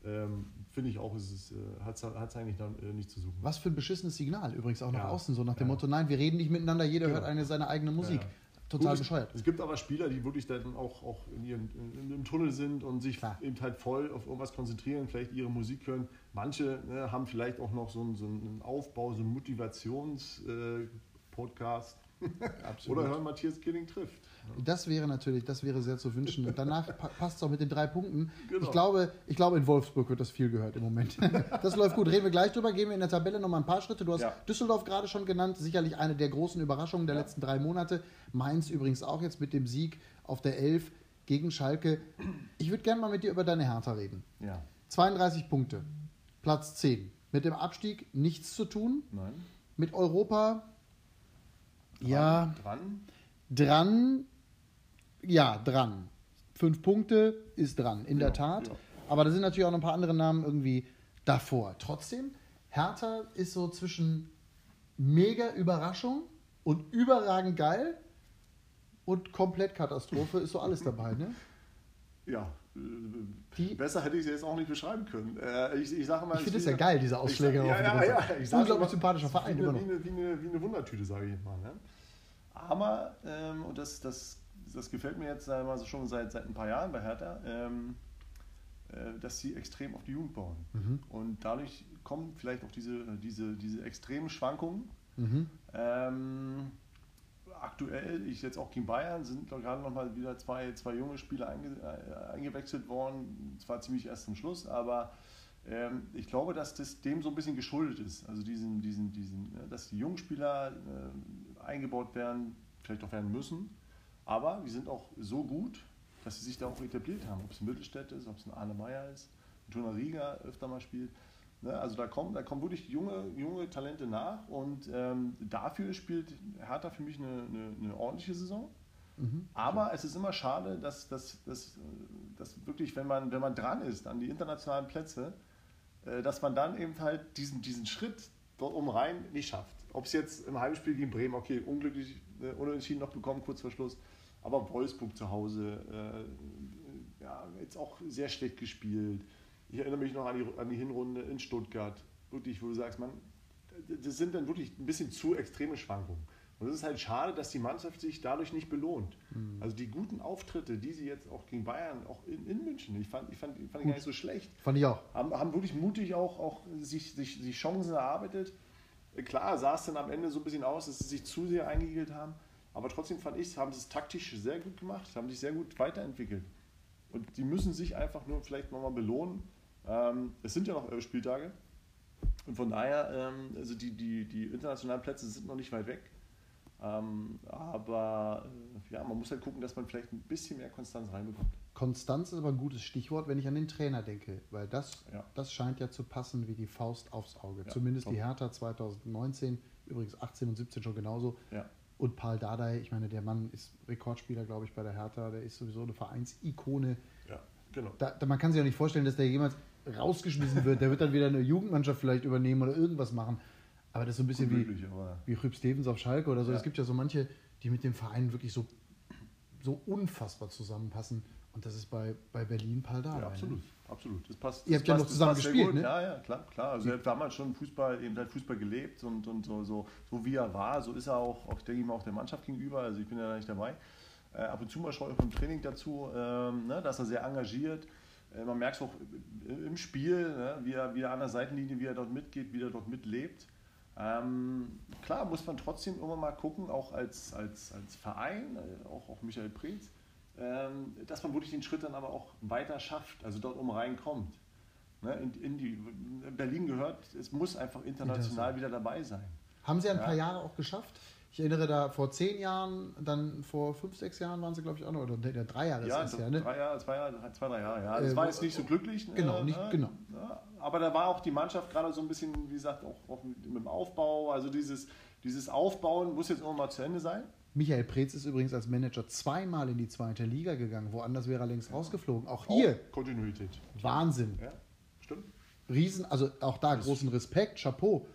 ähm, finde ich auch, ist es äh, hat es eigentlich dann äh, nicht zu suchen. Was für ein beschissenes Signal übrigens auch nach Ja. außen, so nach dem Ja. Motto, nein, wir reden nicht miteinander, jeder Genau. hört eine seine eigene Musik. Ja. Total Gut, bescheuert. Es, es gibt aber Spieler, die wirklich dann auch, auch in ihren, in, im Tunnel sind und sich Klar. eben halt voll auf irgendwas konzentrieren, vielleicht ihre Musik hören. Manche ne, haben vielleicht auch noch so einen, so einen Aufbau, so einen Motivations-Podcast. Absolut. Oder hören Matthias Killing trifft. Das wäre natürlich, das wäre sehr zu wünschen. Und danach pa passt es auch mit den drei Punkten. Genau. Ich, glaube, ich glaube, in Wolfsburg wird das viel gehört im Moment. Das läuft gut. Reden wir gleich drüber. Gehen wir in der Tabelle noch mal ein paar Schritte. Du hast Ja. Düsseldorf gerade schon genannt. Sicherlich eine der großen Überraschungen der letzten drei Monate. Mainz übrigens auch jetzt mit dem Sieg auf der 11 gegen Schalke. Ich würde gerne mal mit dir über deine Hertha reden. Ja. 32 Punkte, Platz 10. Mit dem Abstieg nichts zu tun. Nein. Mit Europa, ja, Dran. dran, ja, dran. Fünf Punkte ist dran, in der Ja, Tat. ja. Aber da sind natürlich auch noch ein paar andere Namen irgendwie davor. Trotzdem, Hertha ist so zwischen mega Überraschung und überragend geil und komplett Katastrophe ist so alles dabei, ne? Ja. Die- Besser hätte ich es jetzt auch nicht beschreiben können. Äh, ich, ich sage mal, Ich finde es ja geil, diese Ausschläge. Ich, ja, ja, ja, ich sag Unglaublich sympathischer Verein, wie eine. Wie eine, wie, eine, Wundertüte, sage ich mal. Ne? Aber, ähm, und das, das, das gefällt mir jetzt mal, so schon seit, seit ein paar Jahren bei Hertha, ähm, äh, dass sie extrem auf die Jugend bauen. Mhm. Und dadurch kommen vielleicht auch diese, diese, diese extremen Schwankungen. Mhm. Ähm, aktuell, ich jetzt auch gegen Bayern, sind gerade nochmal wieder zwei, zwei junge Spieler einge, äh, eingewechselt worden. Zwar ziemlich erst zum Schluss, aber ähm, ich glaube, dass das dem so ein bisschen geschuldet ist. Also diesen, diesen, diesen, äh, dass die jungen Spieler äh, eingebaut werden, vielleicht auch werden müssen. Aber die sind auch so gut, dass sie sich da auch etabliert haben. Ob es ein Mittelstädt ist, ob es ein Arne Meyer ist, ein Tuna Rieger öfter mal spielt. Ne, also da kommen, da kommen wirklich junge, junge Talente nach und ähm, dafür spielt Hertha für mich eine, eine, eine ordentliche Saison. Mhm. Aber es ist immer schade, dass, dass, dass, dass wirklich, wenn man, wenn man dran ist an die internationalen Plätze, äh, dass man dann eben halt diesen, diesen Schritt dort oben rein nicht schafft. Ob es jetzt im Heimspiel gegen Bremen, okay, unglücklich äh, unentschieden noch bekommen, kurz vor Schluss, aber Wolfsburg zu Hause, äh, ja, jetzt auch sehr schlecht gespielt. Ich erinnere mich noch an die, an die Hinrunde in Stuttgart, wirklich, wo du sagst, man, das sind dann wirklich ein bisschen zu extreme Schwankungen. Und es ist halt schade, dass die Mannschaft sich dadurch nicht belohnt. Also die guten Auftritte, die sie jetzt auch gegen Bayern, auch in, in München, ich fand, ich fand, ich fand die gar nicht so schlecht, Fand ich auch. haben, haben wirklich mutig auch, auch sich, sich, sich Chancen erarbeitet. Klar sah es dann am Ende so ein bisschen aus, dass sie sich zu sehr eingeigelt haben, aber trotzdem fand ich, haben sie es taktisch sehr gut gemacht, haben sich sehr gut weiterentwickelt. Und die müssen sich einfach nur vielleicht nochmal belohnen. Ähm, es sind ja noch Spieltage. Und von daher, ähm, also die, die, die internationalen Plätze sind noch nicht weit weg. Ähm, aber äh, ja, man muss halt gucken, dass man vielleicht ein bisschen mehr Konstanz reinbekommt. Konstanz ist aber ein gutes Stichwort, wenn ich an den Trainer denke, weil das, Ja. das scheint ja zu passen wie die Faust aufs Auge. Ja, Zumindest die top. Hertha 2019, übrigens 18 und 17 schon genauso. Ja. Und Paul Dardai, ich meine, der Mann ist Rekordspieler, glaube ich, bei der Hertha, der ist sowieso eine Vereinsikone. Ja, genau. Da, da, man kann sich ja nicht vorstellen, dass der jemals rausgeschmissen wird. Der wird dann wieder eine Jugendmannschaft vielleicht übernehmen oder irgendwas machen. Aber das ist so ein bisschen wie, aber wie Rüb Stevens auf Schalke oder so. Ja. Es gibt ja so manche, die mit dem Verein wirklich so, so unfassbar zusammenpassen. Und das ist bei, bei Berlin Paul Dardai. Ja, ne? absolut, absolut. Das passt. Ihr das habt ja passt- noch das zusammen gespielt, ne? Ja, ja, klar, klar. Also er hat damals schon Fußball, eben halt Fußball gelebt und, und so, so, so wie er war, so ist er auch, auch denke ich mal, auch der Mannschaft gegenüber. Also ich bin ja da nicht dabei. Äh, ab und zu mal schaue ich auch im Training dazu, ähm, ne, dass er sehr engagiert. Äh, man merkt es auch im Spiel, ne, wie, er, wie er an der Seitenlinie, wie er dort mitgeht, wie er dort mitlebt. Ähm, klar muss man trotzdem immer mal gucken, auch als, als, als Verein, äh, auch, auch Michael Preetz, ähm, dass man wirklich den Schritt dann aber auch weiter schafft, also dort um reinkommt. Ne, in, in die, Berlin gehört, es muss einfach international wieder dabei sein. Haben Sie ein ja. paar Jahre auch geschafft? Ich erinnere da vor zehn Jahren, dann vor fünf, sechs Jahren waren sie, glaube ich, auch noch, oder drei Jahre ja, ist es ja, ne? Drei Jahre, zwei, Jahre, zwei, drei Jahre, ja. Das äh, war jetzt nicht so glücklich. Genau, äh, nicht, ne? genau. Ja, aber da war auch die Mannschaft gerade so ein bisschen, wie gesagt, auch, auch mit, mit, dem Aufbau. Also dieses, dieses Aufbauen muss jetzt irgendwann mal zu Ende sein. Michael Preetz ist übrigens als Manager zweimal in die zweite Liga gegangen. Woanders wäre er längst ja. rausgeflogen. Auch hier. Auch Kontinuität. Wahnsinn. Ja, stimmt. Riesen, also auch da großen Respekt, Chapeau.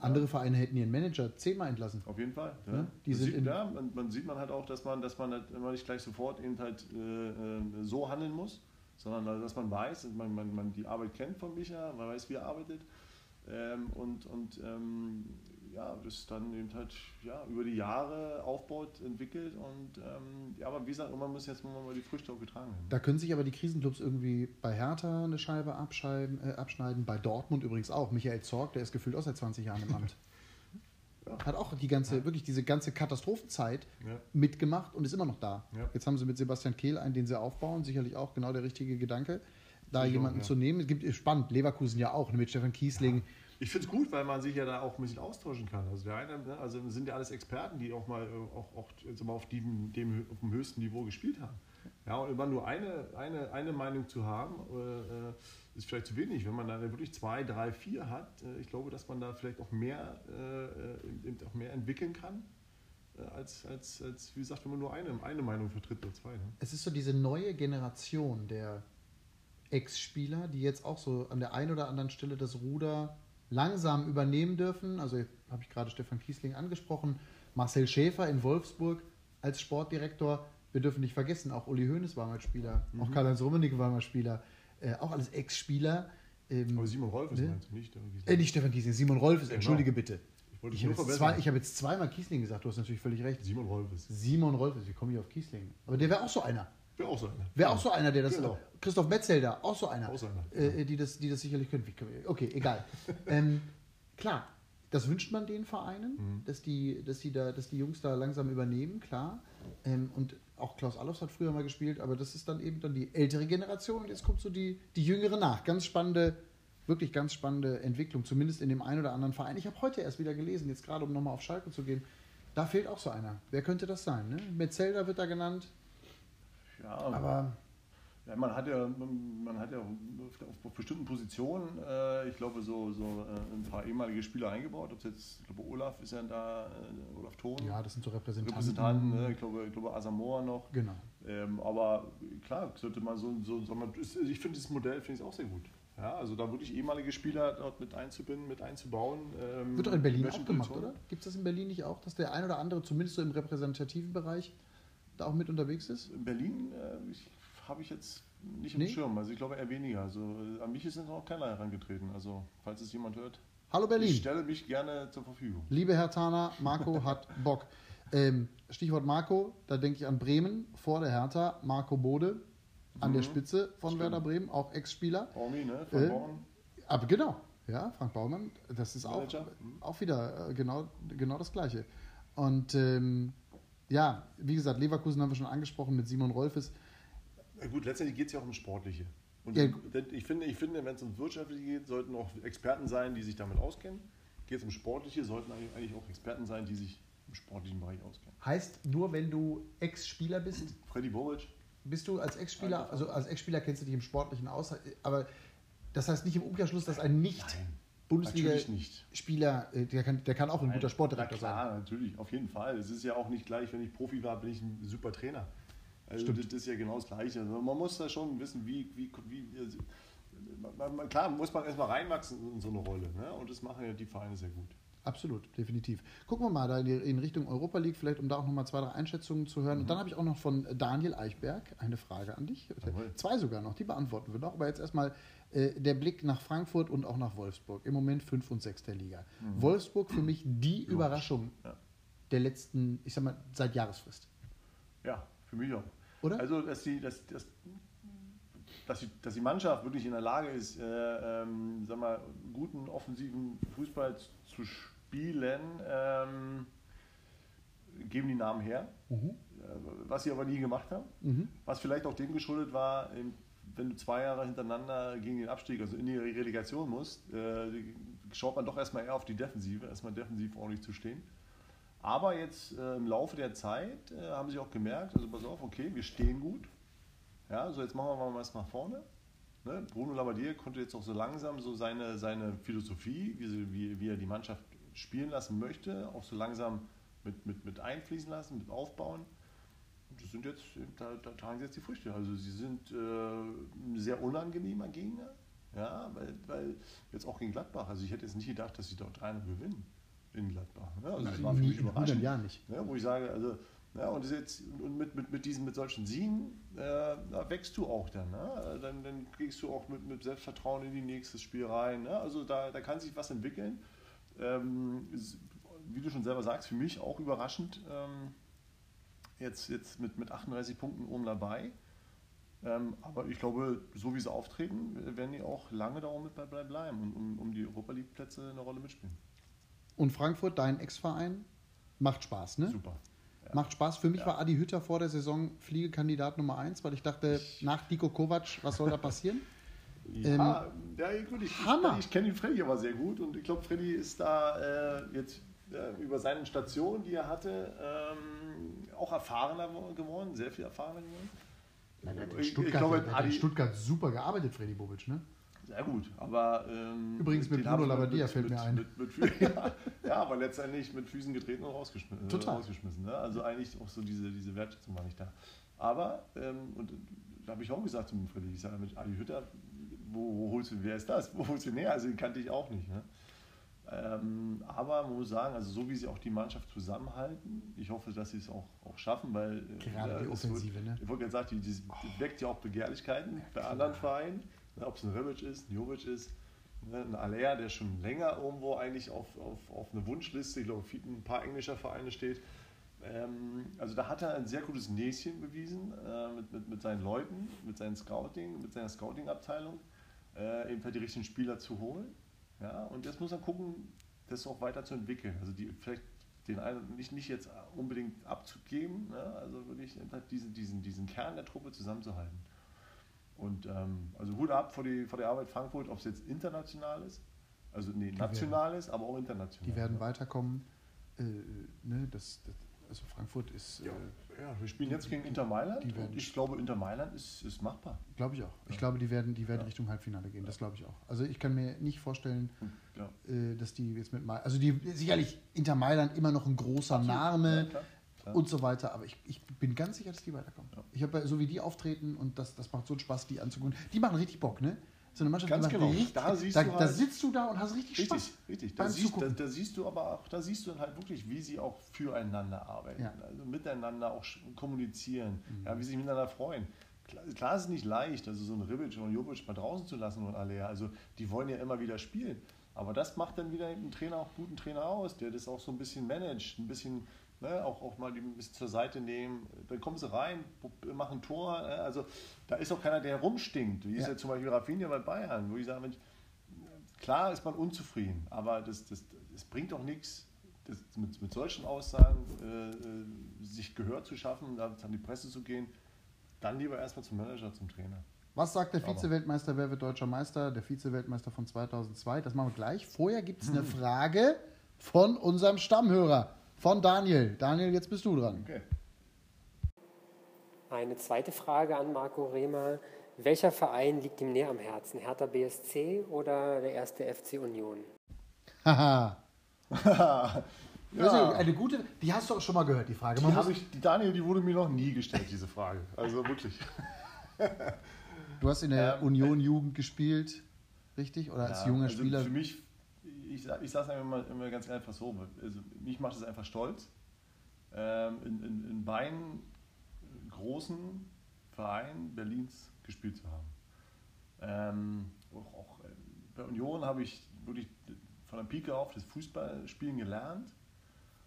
Andere Vereine hätten ihren Manager zehnmal entlassen. Auf jeden Fall. Ja. Die man, sieht, ja, man, man, sieht man halt auch, dass man, dass man halt immer nicht gleich sofort eben halt äh, äh, so handeln muss, sondern dass man weiß, man, man, man die Arbeit kennt von Micha, man weiß, wie er arbeitet. Ähm, und und ähm, ja, das dann eben halt ja, über die Jahre aufbaut, entwickelt und ähm, ja, aber wie gesagt, man muss jetzt mal die Früchte auch getragen haben. Da können sich aber die Krisenclubs irgendwie bei Hertha eine Scheibe abschneiden, äh, abschneiden bei Dortmund übrigens auch. Michael Zorg, der ist gefühlt auch seit 20 Jahren im Amt. ja. Hat auch die ganze, ja. wirklich diese ganze Katastrophenzeit ja. mitgemacht und ist immer noch da. Jetzt haben sie mit Sebastian Kehl einen, den sie aufbauen, sicherlich auch genau der richtige Gedanke, da ich jemanden auch, zu nehmen. Es gibt spannend, Leverkusen ja auch, mit Stefan Kiesling ich finde es gut, weil man sich ja da auch ein bisschen austauschen kann. Also der eine, ne, also sind ja alles Experten, die auch mal äh, auch, auch mal auf, dem, dem, auf dem höchsten Niveau gespielt haben. Ja, und immer nur eine, eine, eine Meinung zu haben, äh, ist vielleicht zu wenig. Wenn man da wirklich zwei, drei, vier hat, äh, ich glaube, dass man da vielleicht auch mehr, äh, auch mehr entwickeln kann. Äh, als, als, als, wie gesagt, wenn man nur eine, eine Meinung vertritt oder zwei. Ne? Es ist so diese neue Generation der Ex-Spieler, die jetzt auch so an der einen oder anderen Stelle das Ruder langsam übernehmen dürfen. Also habe ich gerade Stefan Kiesling angesprochen, Marcel Schäfer in Wolfsburg als Sportdirektor. Wir dürfen nicht vergessen, auch Uli Hoeneß war mal Spieler, mhm. auch Karl-Heinz Rummenigge war mal Spieler, äh, auch alles Ex-Spieler. Ähm, Aber Simon Rolf ist ne? meinst du nicht? Äh, nicht Stefan Kiesling, Simon Rolf ist, genau. entschuldige bitte. Ich, ich habe jetzt, zwei, hab jetzt zweimal Kiesling gesagt, du hast natürlich völlig recht. Simon Rolf ist. Simon Rolf ist, wie komme ich auf Kiesling? Aber der wäre auch so einer. Wäre auch so einer. Wäre auch so einer, der das. Genau. Christoph Metzelder, auch so einer. Auch so einer. Äh, die, das, die das sicherlich können. Okay, egal. ähm, klar, das wünscht man den Vereinen, mhm. dass, die, dass, die da, dass die Jungs da langsam übernehmen, klar. Ähm, und auch Klaus Allofs hat früher mal gespielt, aber das ist dann eben dann die ältere Generation und jetzt kommt so die, die jüngere nach. Ganz spannende, wirklich ganz spannende Entwicklung, zumindest in dem einen oder anderen Verein. Ich habe heute erst wieder gelesen, jetzt gerade um nochmal auf Schalke zu gehen, da fehlt auch so einer. Wer könnte das sein? Ne? Metzelder wird da genannt. Ja, aber ja, man hat ja, man hat ja auf, bestimmten Positionen, äh, ich glaube, so, so äh, ein paar ehemalige Spieler eingebaut. Ob jetzt, ich glaube, Olaf ist ja da, äh, Olaf Thon. Ja, das sind so Repräsentanten. Repräsentanten, ne? ich, glaube, ich glaube, Asamoah noch. Genau. Ähm, aber klar, sollte man so, so, so ich finde dieses Modell finde ich auch sehr gut. Ja, also da wirklich ehemalige Spieler dort mit einzubinden, mit einzubauen. Ähm, Wird doch in Berlin auch gemacht, oder? Gibt es das in Berlin nicht auch, dass der ein oder andere, zumindest so im repräsentativen Bereich, da auch mit unterwegs ist? In Berlin, äh, ich habe ich jetzt nicht im nee? Schirm. Also ich glaube eher weniger. Also äh, an mich ist noch keiner herangetreten. Also falls es jemand hört. Hallo Berlin. Ich stelle mich gerne zur Verfügung. Liebe Herr Tana, Marco hat Bock. Ähm, Stichwort Marco, da denke ich an Bremen vor der Hertha, Marco Bode an mhm. der Spitze von Stimmt. Werder Bremen, auch Ex-Spieler. Baumi, ne? Frank äh, Baumann. Aber genau, ja, Frank Baumann, das ist auch, mhm. auch wieder äh, genau, genau das Gleiche. Und ähm, ja, wie gesagt, Leverkusen haben wir schon angesprochen mit Simon Rolfes. Na gut, letztendlich geht es ja auch um Sportliche. Und ja. ich finde, ich finde wenn es um Wirtschaftliche geht, sollten auch Experten sein, die sich damit auskennen. Geht es um Sportliche, sollten eigentlich auch Experten sein, die sich im sportlichen Bereich auskennen. Heißt, nur wenn du Ex-Spieler bist? Freddy Boric. Bist du als Ex-Spieler, also als Ex-Spieler kennst du dich im Sportlichen aus, aber das heißt nicht im Umkehrschluss, dass ein nicht Bundesliga-Spieler, äh, der kann, der kann auch ein guter Sportdirektor sein. Ja, natürlich, auf jeden Fall. Es ist ja auch nicht gleich, wenn ich Profi war, bin ich ein super Trainer. Also Stimmt. das ist ja genau das Gleiche. Also man muss da schon wissen, wie, wie, wie klar muss man erstmal reinwachsen in so eine Rolle. Ne? Und das machen ja die Vereine sehr gut. Absolut, definitiv. Gucken wir mal da in Richtung Europa League, vielleicht um da auch nochmal zwei, drei Einschätzungen zu hören. Mhm. Und dann habe ich auch noch von Daniel Eichberg eine Frage an dich. Jawohl. Zwei sogar noch, die beantworten wir noch. Aber jetzt erstmal der Blick nach Frankfurt und auch nach Wolfsburg. Im Moment 5 und 6 der Liga. Mhm. Wolfsburg für mich die Überraschung ja. der letzten, ich sag mal, seit Jahresfrist. Ja, für mich auch. Oder? Also, dass die, dass, dass dass die, dass die Mannschaft wirklich in der Lage ist, äh, ähm, sag mal, guten offensiven Fußball zu spielen, ähm, geben die Namen her. Mhm. Was sie aber nie gemacht haben. Mhm. Was vielleicht auch dem geschuldet war, wenn du zwei Jahre hintereinander gegen den Abstieg, also in die Relegation musst, äh, schaut man doch erstmal eher auf die Defensive, erstmal defensiv ordentlich zu stehen. Aber jetzt äh, im Laufe der Zeit äh, haben sie auch gemerkt, also pass auf, okay, wir stehen gut. Ja, so jetzt machen wir mal was nach vorne. Ne? Bruno Labbadia konnte jetzt auch so langsam so seine, seine Philosophie, wie, wie, wie er die Mannschaft spielen lassen möchte, auch so langsam mit, mit, mit einfließen lassen, mit aufbauen. Und das sind jetzt, da, da tragen sie jetzt die Früchte. Also sie sind äh, ein sehr unangenehmer Gegner, ja, weil, weil jetzt auch gegen Gladbach, also ich hätte jetzt nicht gedacht, dass sie dort 3 gewinnen in Gladbach. Ne? Also das war für mich überraschend. Jahr nicht. Ne? Wo ich sage, also ja, und, jetzt, und mit, mit, mit, diesen, mit solchen Siegen äh, da wächst du auch dann. Ne? Dann, dann kriegst du auch mit, mit Selbstvertrauen in die nächste Spiel rein. Ne? Also da, da kann sich was entwickeln. Ähm, wie du schon selber sagst, für mich auch überraschend. Ähm, jetzt, jetzt mit, mit 38 Punkten oben dabei. Ähm, aber ich glaube, so wie sie auftreten, werden die auch lange da mit dabei bleiben und um, um die Europa League-Plätze eine Rolle mitspielen. Und Frankfurt, dein Ex-Verein, macht Spaß, ne? Super. Ja. Macht Spaß. Für mich ja. war Adi Hütter vor der Saison Fliegekandidat Nummer 1, weil ich dachte, nach Diko Kovac, was soll da passieren? ja, ähm, ja, gut, ich, Hammer. ich, ich kenne den Freddy aber sehr gut und ich glaube, Freddy ist da äh, jetzt über seine Station, die er hatte, ähm, auch erfahrener geworden, sehr viel erfahrener geworden. Der hat in Stuttgart, ich glaube, hat in Stuttgart super gearbeitet, Freddy Bobic, ne? Sehr gut, aber. Ähm, Übrigens mit Bruno Labbadia fällt mir ein. Mit, mit, ja, ja, aber letztendlich mit Füßen getreten und rausgeschmissen. Total. rausgeschmissen ne? Also eigentlich auch so diese, diese Wertschätzung war nicht da. Aber, ähm, und da habe ich auch gesagt zu Freddy, ich sage mit Adi Hütter, wo, wo, holst du, wer ist das? Wo holst du näher? Also den kannte ich auch nicht. Ne? Ähm, aber man muss sagen, also so wie sie auch die Mannschaft zusammenhalten, ich hoffe, dass sie es auch, auch schaffen, weil äh, gerade äh, die Offensive, wird, ne? Ich wollte gerade sagen, die, die, die weckt ja auch Begehrlichkeiten ja, bei anderen Vereinen, ne, ob es ein Rebic ist, ein Jovic ist, ne, ein Alea, der schon länger irgendwo eigentlich auf, auf, auf eine Wunschliste, ich glaube, ein paar englischer Vereine steht. Ähm, also da hat er ein sehr gutes Näschen bewiesen äh, mit, mit, mit seinen Leuten, mit seinem Scouting, mit seiner Scouting-Abteilung, äh, eben halt die richtigen Spieler zu holen. Ja, und jetzt muss er gucken, das auch weiterzuentwickeln. Also die vielleicht den einen nicht, nicht jetzt unbedingt abzugeben, ne? also wirklich diesen, diesen, diesen Kern der Truppe zusammenzuhalten. Und ähm, also Hut ab vor, die, vor der Arbeit Frankfurt, ob es jetzt international ist, also nee, national ist, aber auch international. Die werden ne? weiterkommen. Äh, ne? das, das, also Frankfurt ist. Ja. Äh, ja, wir spielen jetzt gegen Inter Mailand. und ich glaube, Inter Mailand ist, ist machbar. Glaube ich auch. Ja. Ich glaube, die werden, die werden ja. Richtung Halbfinale gehen. Das glaube ich auch. Also ich kann mir nicht vorstellen, äh, dass die jetzt mit Mailand. Also die sicherlich Inter Mailand immer noch ein großer. Name. Klar, klar. Und so weiter, aber ich, ich bin ganz sicher, dass die weiterkommen. Ich habe so wie die auftreten und das, das macht so einen Spaß, die anzugucken. Die machen richtig Bock, ne? So eine Mannschaft, Ganz genau. Richtig, da, siehst da, du halt, da sitzt du da und hast richtig Spaß. Richtig, richtig. Da siehst, da, da, siehst du aber auch, da siehst du dann halt wirklich, wie sie auch füreinander arbeiten, ja. also miteinander auch kommunizieren, mhm. ja, wie sie sich miteinander freuen. Klar, klar ist es nicht leicht, also so ein Ribic und Jovic mal draußen zu lassen und alle, also die wollen ja immer wieder spielen. Aber das macht dann wieder einen Trainer auch guten Trainer aus, der das auch so ein bisschen managt, ein bisschen Ne, auch, auch mal die ein bisschen zur Seite nehmen. Dann kommen sie rein, machen ein Tor. Ne, also da ist auch keiner, der herumstinkt. Wie ist ja. ja zum Beispiel Rafinha bei Bayern, wo ich sage, Mensch, klar ist man unzufrieden, aber das, das, das bringt doch nichts, das, mit, mit solchen Aussagen äh, äh sich Gehör zu schaffen, da an die Presse zu gehen. Dann lieber erstmal zum Manager, zum Trainer. Was sagt der Vize-Weltmeister, wer wird deutscher Meister? Der Vize-Weltmeister von 2002, das machen wir gleich. Vorher gibt es eine Frage von unserem Stammhörer von Daniel. Daniel, jetzt bist du dran. Okay. Eine zweite Frage an Marco Rehmer. Welcher Verein liegt ihm näher am Herzen? Hertha BSC oder der erste FC Union? Haha. ja. Also eine gute, die hast du auch schon mal gehört, die Frage. Die, habe ich, die Daniel, die wurde mir noch nie gestellt, diese Frage. Also wirklich. du hast in der ähm, Union Jugend gespielt, richtig? Oder als junger also Spieler? Für mich ich, ich sage es immer, immer ganz einfach so, also mich macht es einfach stolz, ähm, in, in, in beiden großen Vereinen Berlins gespielt zu haben. Ähm, auch, auch äh, bei Union habe ich wirklich von der Pike auf das Fußballspielen gelernt.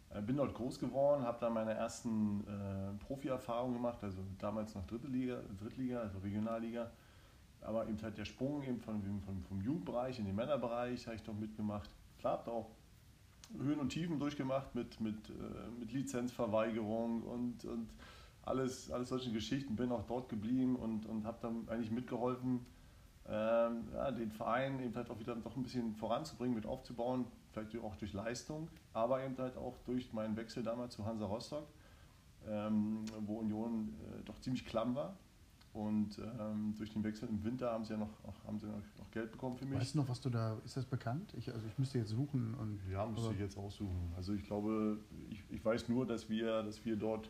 Äh, bin dort groß geworden, habe dann meine ersten äh, Profi-Erfahrungen gemacht, also damals noch dritte Liga, Drittliga, also Regionalliga. Aber eben halt der Sprung eben von, von, vom Jugendbereich in den Männerbereich habe ich doch mitgemacht. Klar, habe auch Höhen und Tiefen durchgemacht mit, mit, äh, mit Lizenzverweigerung und, und alles, alles solche Geschichten. Bin auch dort geblieben und, und habe dann eigentlich mitgeholfen, ähm, ja, den Verein eben halt auch wieder doch ein bisschen voranzubringen, mit aufzubauen, vielleicht auch durch Leistung, aber eben halt auch durch meinen Wechsel damals zu Hansa Rostock, ähm, wo Union äh, doch ziemlich klamm war. Und ähm, durch den Wechsel im Winter haben sie ja noch, haben sie noch, noch, Geld bekommen für mich. Weißt du noch, was du da, ist das bekannt? Ich, also ich müsste jetzt suchen. Und, ja, müsste ich jetzt auch suchen. Also ich glaube, ich, ich weiß nur, dass wir, dass wir dort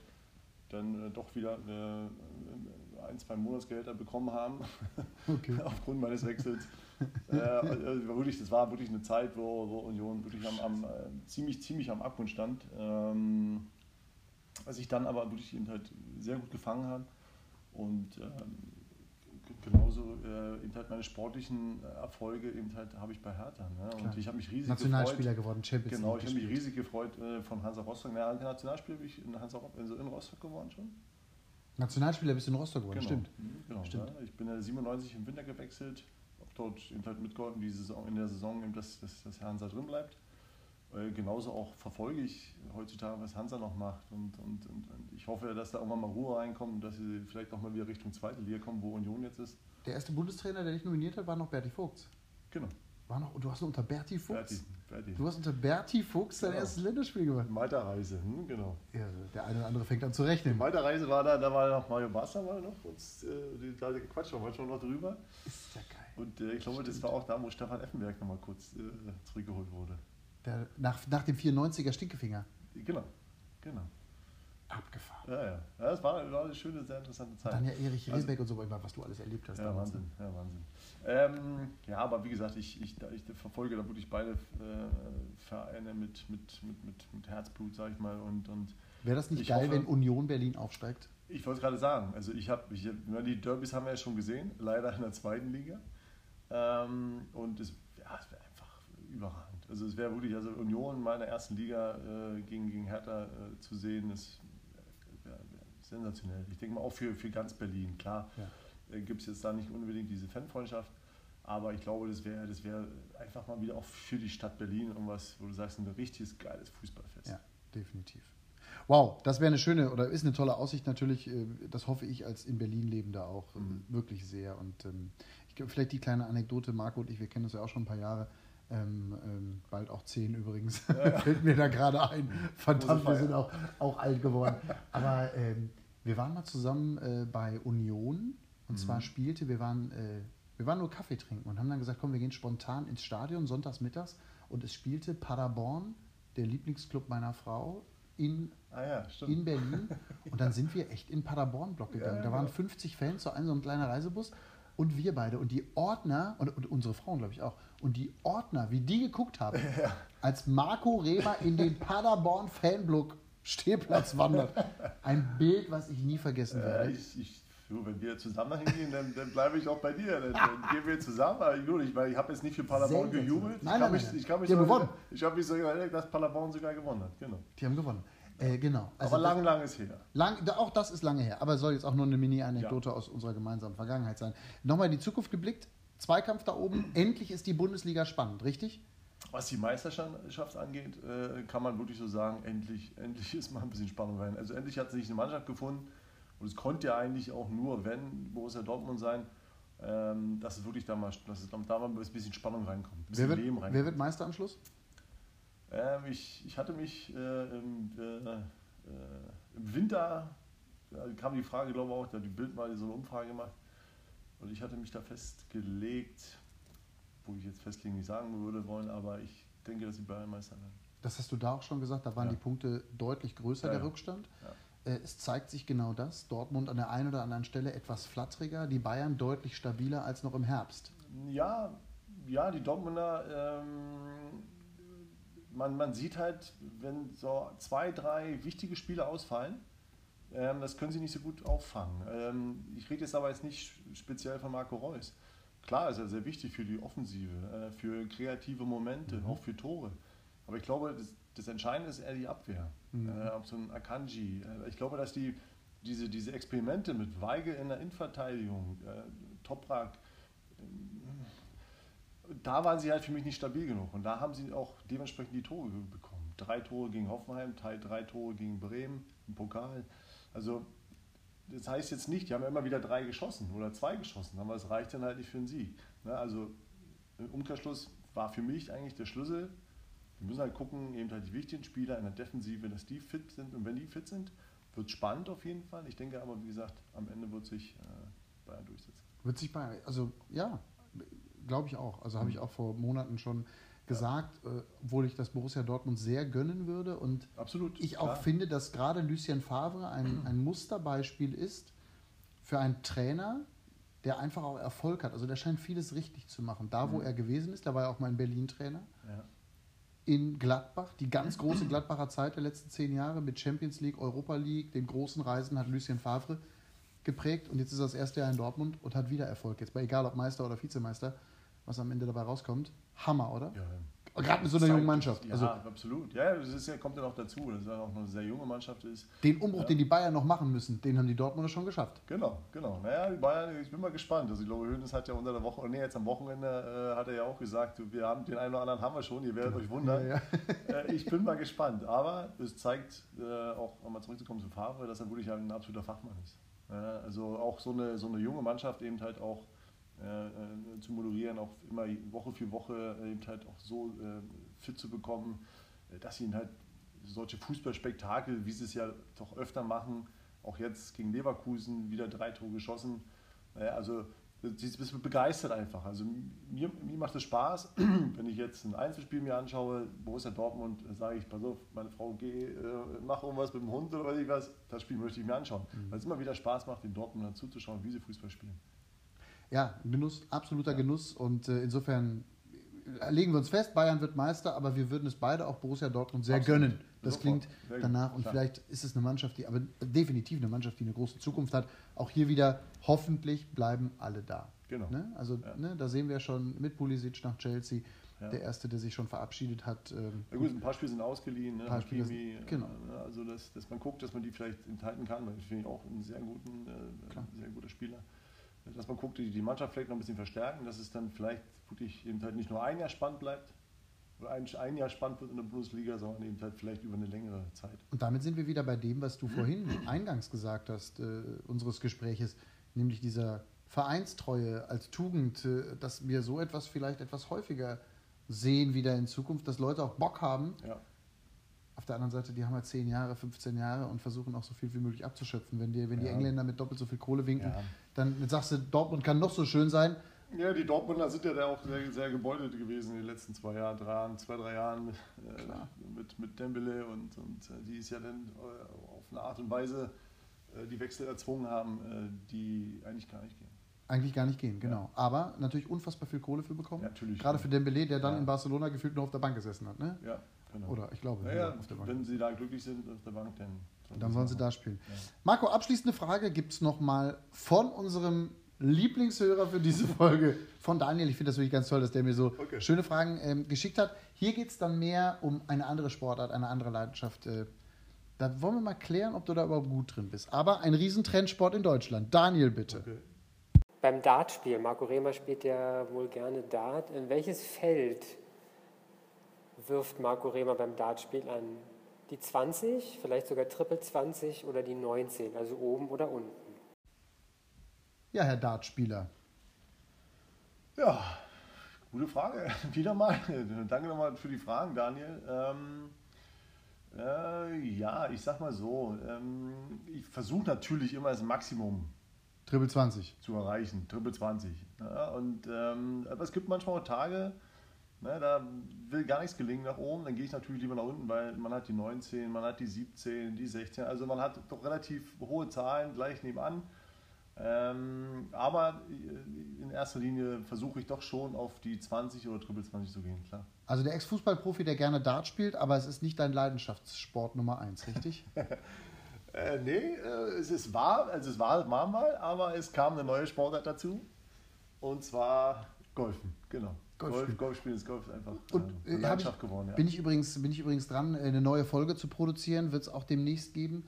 dann äh, doch wieder äh, ein, zwei Monatsgehälter bekommen haben, okay. aufgrund meines Wechsels. äh, also wirklich, das war wirklich eine Zeit, wo, wo Union wirklich am, am, äh, ziemlich, ziemlich am Abgrund stand. Ähm, was ich dann aber wirklich eben halt sehr gut gefangen habe und ähm, genauso äh, eben halt meine sportlichen Erfolge eben halt habe ich bei Hertha. Ne? Und ich habe mich riesig Nationalspieler gefreut. geworden, Champions Genau, ich habe mich riesig gefreut äh, von Hansa Rostock. Na, Nationalspieler bin ich in, Hansa, also in Rostock geworden schon. Nationalspieler bist du in Rostock geworden, genau. stimmt. Mhm, genau, stimmt. Ja. Ich bin ja 97 im Winter gewechselt, habe dort eben halt mitgeholfen, die Saison, in der Saison, eben, dass, dass, dass Hansa drin bleibt. Äh, genauso auch verfolge ich heutzutage, was Hansa noch macht. Und, und, und, und, ich hoffe, dass da irgendwann mal Ruhe reinkommt und dass sie vielleicht auch mal wieder Richtung zweite Liga kommen, wo Union jetzt ist. Der erste Bundestrainer, der dich nominiert hat, war noch Berti Vogts. Genau. War noch, du hast noch unter Berti Fuchs? Berti, Berti. Du hast unter Berti Fuchs dein genau. erstes Länderspiel gemacht. Malta-Reise, hm, genau. Ja, der eine oder andere fängt an zu rechnen. Malta-Reise war da, da war noch Mario Basler mal noch. Und, äh, da quatschen wir manchmal noch drüber. Ist ja geil. Und äh, ich glaube, das war auch da, wo Stefan Effenberg nochmal kurz äh, zurückgeholt wurde. Der, nach, nach dem 94er Stinkefinger. Genau, genau. Abgefahren. Ja, ja. ja das war, war eine schöne, sehr interessante Zeit. Dann ja Erich Rehbeck also, und so, was du alles erlebt hast. Ja, damals. Wahnsinn, ja, Wahnsinn. Ähm, ja, aber wie gesagt, ich, ich, ich verfolge da wirklich beide äh, Vereine mit, mit, mit, mit, mit Herzblut, sag ich mal. Und, und Wäre das nicht geil, hoffe, wenn Union Berlin aufsteigt? Ich wollte es gerade sagen. Also ich habe, ich, die Derbys haben wir ja schon gesehen, leider in der zweiten Liga. Ähm, und es, ja, es wäre einfach überragend. Also es wäre wirklich, also Union in meiner ersten Liga äh, gegen, gegen Hertha äh, zu sehen, ist wär, wär sensationell. Ich denke mal auch für, für ganz Berlin, klar. Ja. Äh, Gibt es jetzt da nicht unbedingt diese Fanfreundschaft, aber ich glaube, das wäre das wär einfach mal wieder auch für die Stadt Berlin irgendwas, wo du sagst, ein richtiges geiles Fußballfest. Ja, definitiv. Wow, das wäre eine schöne oder ist eine tolle Aussicht natürlich. Äh, das hoffe ich als in Berlin lebender auch äh, mhm. wirklich sehr. Und ähm, ich, vielleicht die kleine Anekdote, Marco und ich, wir kennen uns ja auch schon ein paar Jahre. Ähm, ähm, bald auch zehn übrigens, ja. fällt mir da gerade ein. Verdammt, wir sind auch, auch alt geworden. Aber ähm, wir waren mal zusammen äh, bei Union und mhm. zwar spielte, wir waren, äh, wir waren nur Kaffee trinken und haben dann gesagt, komm, wir gehen spontan ins Stadion, sonntags mittags und es spielte Paderborn, der Lieblingsclub meiner Frau, in, ah ja, in Berlin. Und dann sind wir echt in Paderborn-Block gegangen. Ja, da waren 50 Fans, so ein, so ein kleiner Reisebus und wir beide und die Ordner und, und unsere Frauen, glaube ich, auch. Und die Ordner, wie die geguckt haben, ja. als Marco Reber in den Paderborn Fanblock Stehplatz wandert. Ein Bild, was ich nie vergessen werde. Äh, ich, ich, wenn wir zusammen hingehen, dann, dann bleibe ich auch bei dir. Dann, dann gehen wir zusammen. Aber gut, ich, ich habe jetzt nicht für Paderborn gejubelt. Nein, nein, nein, nein. Ich, ich, mich. Ich habe mich so erinnert, dass Paderborn sogar gewonnen hat. Genau. Die haben gewonnen. Äh, genau. Also aber lang, lang ist her. Lang, auch das ist lange her. Aber soll jetzt auch nur eine Mini-Anekdote ja. aus unserer gemeinsamen Vergangenheit sein. Nochmal in die Zukunft geblickt. Zweikampf da oben. Endlich ist die Bundesliga spannend, richtig? Was die Meisterschaft angeht, äh, kann man wirklich so sagen, endlich, endlich ist mal ein bisschen Spannung rein. Also endlich hat sich eine Mannschaft gefunden und es konnte ja eigentlich auch nur, wenn Borussia Dortmund sein, ähm, dass es wirklich da mal, dass es da mal ein bisschen Spannung reinkommt. Ein bisschen wer, wird, Leben reinkommt. wer wird Meister am Schluss? Ähm, ich, ich hatte mich äh, im, äh, im, Winter, da kam die Frage, glaube ich auch, da hat die Bild mal so eine Umfrage gemacht und ich hatte mich da festgelegt, wo ich jetzt festlegen nicht sagen würde wollen, aber ich denke, dass die Bayern Meister werden. Das hast du da auch schon gesagt, da waren ja. die Punkte deutlich größer, ja, der Rückstand. Ja. Äh, es zeigt sich genau das. Dortmund an der einen oder anderen Stelle etwas flatteriger, die Bayern deutlich stabiler als noch im Herbst. Ja, ja, die Dortmunder ähm, man, man sieht halt, wenn so zwei, drei wichtige Spiele ausfallen, ähm, das können sie nicht so gut auffangen. Ähm, ich rede jetzt aber jetzt nicht speziell von Marco Reus. Klar ist er sehr wichtig für die Offensive, äh, für kreative Momente, mhm. auch für Tore. Aber ich glaube, das, das Entscheidende ist eher die Abwehr. Mhm. Äh, auch so ein Akanji. Äh, ich glaube, dass die, diese, diese Experimente mit Weigel in der Innenverteidigung, äh, Toprak da waren sie halt für mich nicht stabil genug. Und da haben sie auch dementsprechend die Tore bekommen. Drei Tore gegen Hoffenheim, drei Tore gegen Bremen im Pokal. Also das heißt jetzt nicht, die haben immer wieder drei geschossen oder zwei geschossen, aber es reicht dann halt nicht für einen Sieg. Ne? Also im Umkehrschluss war für mich eigentlich der Schlüssel, wir müssen halt gucken, eben halt die wichtigen Spieler in der Defensive, dass die fit sind. Und wenn die fit sind, wird es spannend auf jeden Fall. Ich denke aber, wie gesagt, am Ende wird sich äh, Bayern durchsetzen. Wird sich Bayern, also ja, glaube ich auch. Also habe ich auch vor Monaten schon gesagt, ja. äh, obwohl ich das Borussia Dortmund sehr gönnen würde. Und Absolut, ich auch finde, dass gerade Lucien Favre ein, ein Musterbeispiel ist für einen Trainer, der einfach auch Erfolg hat. Also der scheint vieles richtig zu machen. Da, wo mhm. er gewesen ist, da war er auch mal ein Berlin-Trainer. Ja. In Gladbach, die ganz große Gladbacher Zeit der letzten zehn Jahre mit Champions League, Europa League, den großen Reisen hat Lucien Favre geprägt und jetzt ist er das erste Jahr in Dortmund und hat wieder Erfolg. Jetzt bei egal ob Meister oder Vizemeister, was am Ende dabei rauskommt. Hammer, oder? Ja, Gerade mit so einer jungen Mannschaft. Ja, also, absolut. Ja, das ist ja, kommt ja noch dazu, dass es ja auch eine sehr junge Mannschaft ist. Den Umbruch, ja. den die Bayern noch machen müssen, den haben die Dortmunder schon geschafft. Genau, genau. Naja, die Bayern, ich bin mal gespannt. Also ich glaube, Hönes hat ja unter der Woche, nee, jetzt am Wochenende äh, hat er ja auch gesagt, wir haben den einen oder anderen haben wir schon, ihr werdet euch wundern. Ja, äh, ich bin mal gespannt. Aber es zeigt, äh, auch nochmal zurückzukommen zu Favre, dass er wirklich ein absoluter Fachmann ist. also auch so eine, so eine junge Mannschaft eben halt auch äh, äh, zu moderieren, auch immer Woche für Woche äh, eben halt auch so fit zu bekommen, dass sie halt solche Fußballspektakel, wie sie es ja doch öfter machen, auch jetzt gegen Leverkusen wieder drei Tore geschossen. Also sie ist begeistert einfach. Also mir, mir macht es Spaß, wenn ich jetzt ein Einzelspiel mir anschaue, Borussia Dortmund, sage ich, pass auf, meine Frau, geh, äh, mach irgendwas mit dem Hund oder weiß ich was, das Spiel möchte ich mir anschauen. Mhm. Weil es immer wieder Spaß macht, den Dortmund zuzuschauen, wie sie Fußball spielen. Ja, Genuss, absoluter ja. Genuss. Und äh, insofern legen wir uns fest, Bayern wird Meister, aber wir würden es beide auch Borussia Dortmund sehr Absolut. gönnen. Das Sofort. klingt danach und Klar. vielleicht ist es eine Mannschaft, die, aber definitiv eine Mannschaft, die eine große Zukunft hat. Auch hier wieder, hoffentlich bleiben alle da. Genau. Ne? Also ja. ne, da sehen wir schon mit Pulisic nach Chelsea, ja. der Erste, der sich schon verabschiedet hat. Ähm, ja, gut, ein paar Spiele sind ausgeliehen, ne? Paar Spiele sind, genau. Äh, also dass, dass man guckt, dass man die vielleicht enthalten kann, weil ich finde auch einen sehr guten, äh, sehr guter Spieler dass man guckt, die, die Mannschaft vielleicht noch ein bisschen verstärken, dass es dann vielleicht wirklich eben halt nicht nur ein Jahr spannend bleibt oder ein, ein Jahr spannend wird in der Bundesliga, sondern eben halt vielleicht über eine längere Zeit. Und damit sind wir wieder bei dem, was du vorhin eingangs gesagt hast, äh, unseres Gespräches, nämlich dieser Vereinstreue als Tugend, äh, dass wir so etwas vielleicht etwas häufiger sehen wieder in Zukunft, dass Leute auch Bock haben, ja auf der anderen Seite, die haben halt 10 Jahre, 15 Jahre und versuchen auch so viel wie möglich abzuschöpfen. Wenn die, wenn die Engländer mit doppelt so viel Kohle winken, ja. dann sagst du, Dortmund kann noch so schön sein. Ja, die Dortmunder sind ja da auch sehr, sehr gebeutelt gewesen in den letzten zwei Jahren, drei, zwei, drei Jahren mit, äh, mit, mit Dembele und, und äh, die ist ja dann äh, auf eine Art und Weise äh, die Wechsel erzwungen haben, äh, die eigentlich gar nicht gehen. Eigentlich gar nicht gehen, genau. Ja. Aber natürlich unfassbar viel Kohle für bekommen. Ja, natürlich. Gerade für Dembele, der dann ja. in Barcelona gefühlt nur auf der Bank gesessen hat. Ne? Ja, Genau. Oder ich glaube, ja, ja, wenn sie da glücklich sind auf der Bank, dann sollen, dann sollen sie da spielen. Ja. Marco, abschließende Frage gibt es nochmal von unserem Lieblingshörer für diese Folge, von Daniel. Ich finde das wirklich ganz toll, dass der mir so okay. schöne Fragen ähm, geschickt hat. Hier geht es dann mehr um eine andere Sportart, eine andere Leidenschaft. Äh, da wollen wir mal klären, ob du da überhaupt gut drin bist. Aber ein Riesentrendsport in Deutschland. Daniel, bitte. Okay. Beim Dartspiel, Marco Rehmer spielt ja wohl gerne Dart. In welches Feld wirft Marco Rehmer beim Dartspiel an? Die 20, vielleicht sogar Triple 20 oder die 19, also oben oder unten? Ja, Herr Dartspieler. Ja, gute Frage. Wieder mal. Danke nochmal für die Fragen, Daniel. Ähm, äh, ja, ich sag mal so. Ähm, ich versuche natürlich immer das Maximum Triple 20 zu erreichen. Triple 20. Ja, und, ähm, aber es gibt manchmal auch Tage, Ne, da will gar nichts gelingen nach oben, dann gehe ich natürlich lieber nach unten, weil man hat die 19, man hat die 17, die 16, also man hat doch relativ hohe Zahlen gleich nebenan. Ähm, aber in erster Linie versuche ich doch schon auf die 20 oder Triple 20 zu gehen, klar. Also der Ex-Fußballprofi, der gerne Dart spielt, aber es ist nicht dein Leidenschaftssport Nummer 1, richtig? äh, nee, äh, es ist wahr, also es war mal, aber es kam eine neue Sportart dazu. Und zwar Golfen, genau. Golf, Golf spielen ist Golf einfach und, äh, Leidenschaft ich, geworden. Ja. Bin, ich übrigens, bin ich übrigens dran, eine neue Folge zu produzieren, wird es auch demnächst geben.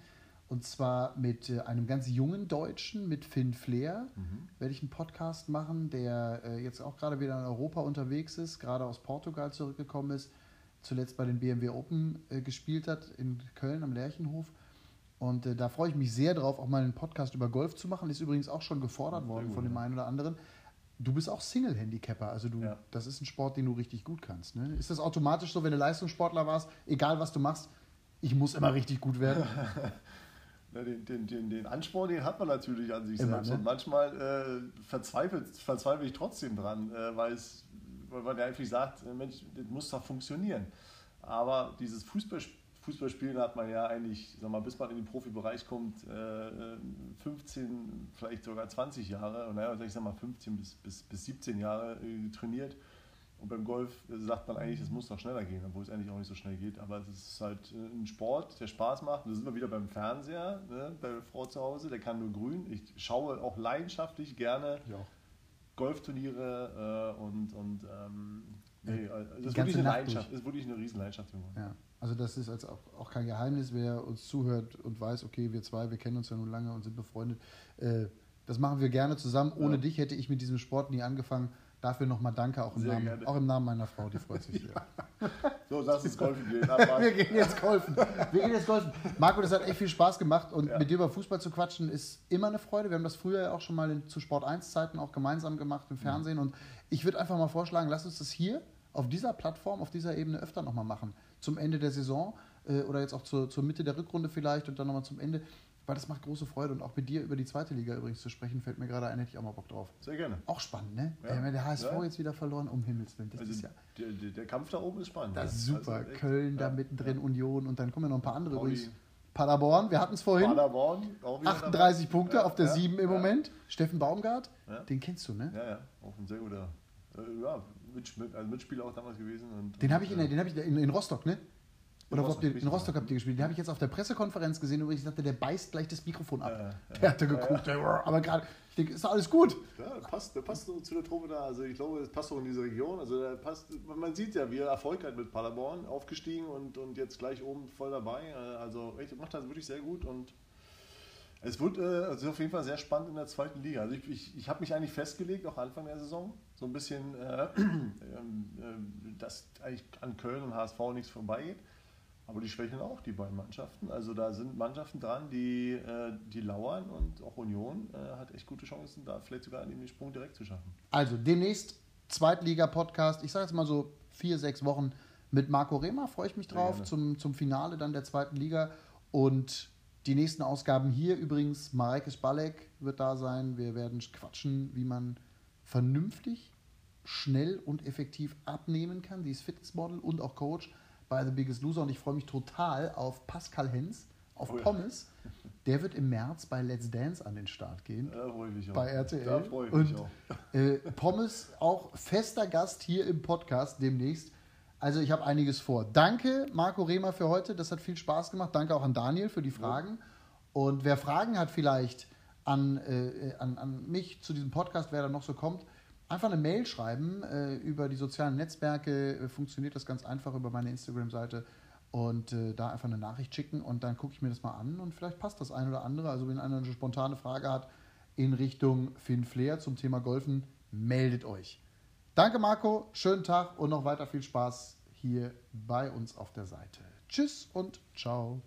Und zwar mit äh, einem ganz jungen Deutschen, mit Finn Flair, mhm. werde ich einen Podcast machen, der äh, jetzt auch gerade wieder in Europa unterwegs ist, gerade aus Portugal zurückgekommen ist, zuletzt bei den BMW Open äh, gespielt hat in Köln am Lerchenhof. Und äh, da freue ich mich sehr drauf, auch mal einen Podcast über Golf zu machen. Ist übrigens auch schon gefordert worden von dem einen oder anderen. Du bist auch Single-Handicapper, also du, ja. das ist ein Sport, den du richtig gut kannst. Ne? Ist das automatisch so, wenn du Leistungssportler warst, egal was du machst, ich muss immer richtig gut werden? den, den, den, den Ansporn, den hat man natürlich an sich immer, selbst. Ne? Und manchmal äh, verzweifle, verzweifle ich trotzdem dran, äh, weil, es, weil man ja einfach sagt, äh, Mensch, das muss doch funktionieren. Aber dieses Fußballspiel Fußballspielen hat man ja eigentlich, sag mal, bis man in den Profibereich kommt, 15, äh, vielleicht sogar 20 Jahre, naja, ich sag mal 15 bis, bis, bis 17 Jahre äh, trainiert. Und beim Golf sagt man eigentlich, es muss noch schneller gehen, obwohl es eigentlich auch nicht so schnell geht. Aber es ist halt äh, ein Sport, der Spaß macht. Und da sind wir wieder beim Fernseher, ne, bei der Frau zu Hause, der kann nur grün. Ich schaue auch leidenschaftlich gerne ja. Golfturniere äh, und, und ähm, nee, also das ist wirklich eine Leidenschaft, das ist wirklich eine Riesenleidenschaft geworden. Ja. Also das ist also auch, auch, kein Geheimnis, wer uns zuhört und weiß, okay, wir zwei, wir kennen uns ja nun lange und sind befreundet. Äh, das machen wir gerne zusammen. Ohne ja. dich hätte ich mit diesem Sport nie angefangen. Dafür nochmal Danke, auch im, Namen, auch im Namen meiner Frau, die freut sich sehr. so, lass uns golfen gehen. wir gehen jetzt golfen. Wir gehen jetzt golfen. Marco, das hat echt viel Spaß gemacht und ja. mit dir über Fußball zu quatschen ist immer eine Freude. Wir haben das früher ja auch schon mal in, zu Sport 1 Zeiten auch gemeinsam gemacht im Fernsehen und ich würde einfach mal vorschlagen, lass uns das hier auf dieser Plattform, auf dieser Ebene öfter nochmal machen zum Ende der Saison äh, oder jetzt auch zur, zur Mitte der Rückrunde vielleicht und dann nochmal zum Ende. Weil das macht große Freude und auch mit dir über die zweite Liga übrigens zu sprechen, fällt mir gerade ein, hätte ich auch mal Bock drauf. Sehr gerne. Auch spannend, ne? Ja. Äh, der HSV ja. jetzt wieder verloren, um Himmels Willen. Das also ist ja, der, der, Kampf da oben ist spannend. Das ist super. Also Köln ja. da mittendrin, Union und dann kommen ja noch ein paar andere Pauli. übrigens. Paderborn, wir hatten es vorhin. Paderborn, auch wieder 38 dabei. Punkte auf der 7 im Moment. Steffen Baumgart, den kennst du, ne? Ja, ja, auch ein sehr guter äh, ja, also Mitspieler auch damals gewesen. Und, den habe ich, in, hab ich in, in Rostock, ne? Oder in Rostock, in Rostock habt ihr gespielt. Den habe ich jetzt auf der Pressekonferenz gesehen und ich dachte, der beißt gleich das Mikrofon ab. Ja, der hatte geguckt. Ja, aber gerade, ich denke, ist alles gut. Ja, der passt, der passt so zu der Truppe da. Also ich glaube, es passt auch in diese Region. Also der passt, man sieht ja, wie er Erfolg hat mit Paderborn, aufgestiegen und, und jetzt gleich oben voll dabei. Also echt, macht das wirklich sehr gut und es wird äh, also auf jeden Fall sehr spannend in der zweiten Liga. Also ich, ich, ich habe mich eigentlich festgelegt, auch Anfang der Saison, so ein bisschen, äh, äh, dass eigentlich an Köln und HSV nichts vorbeigeht. Aber die schwächeln auch, die beiden Mannschaften. Also da sind Mannschaften dran, die, äh, die lauern und auch Union äh, hat echt gute Chancen, da vielleicht sogar den Sprung direkt zu schaffen. Also demnächst Zweitliga-Podcast, ich sage jetzt mal so vier, sechs Wochen mit Marco Rehmer, freue ich mich drauf, zum, zum Finale dann der zweiten Liga. Und die nächsten Ausgaben hier übrigens, Mareike Spalek wird da sein. Wir werden quatschen, wie man vernünftig, schnell und effektiv abnehmen kann. Die ist Fitnessmodel und auch Coach bei The Biggest Loser und ich freue mich total auf Pascal Hens, auf oh ja. Pommes. Der wird im März bei Let's Dance an den Start gehen. Da freue ich mich auch. Bei RTL. Da freue ich mich auch. Äh, Pommes auch fester Gast hier im Podcast demnächst. Also ich habe einiges vor. Danke Marco Rehmer für heute. Das hat viel Spaß gemacht. Danke auch an Daniel für die Fragen. Und wer Fragen hat vielleicht an, äh, an, an mich zu diesem Podcast, wer da noch so kommt, einfach eine Mail schreiben äh, über die sozialen Netzwerke. Äh, funktioniert das ganz einfach über meine Instagram-Seite und äh, da einfach eine Nachricht schicken und dann gucke ich mir das mal an und vielleicht passt das ein oder andere. Also wenn einer eine spontane Frage hat in Richtung Finn Flair zum Thema Golfen, meldet euch. Danke Marco, schönen Tag und noch weiter viel Spaß hier bei uns auf der Seite. Tschüss und ciao.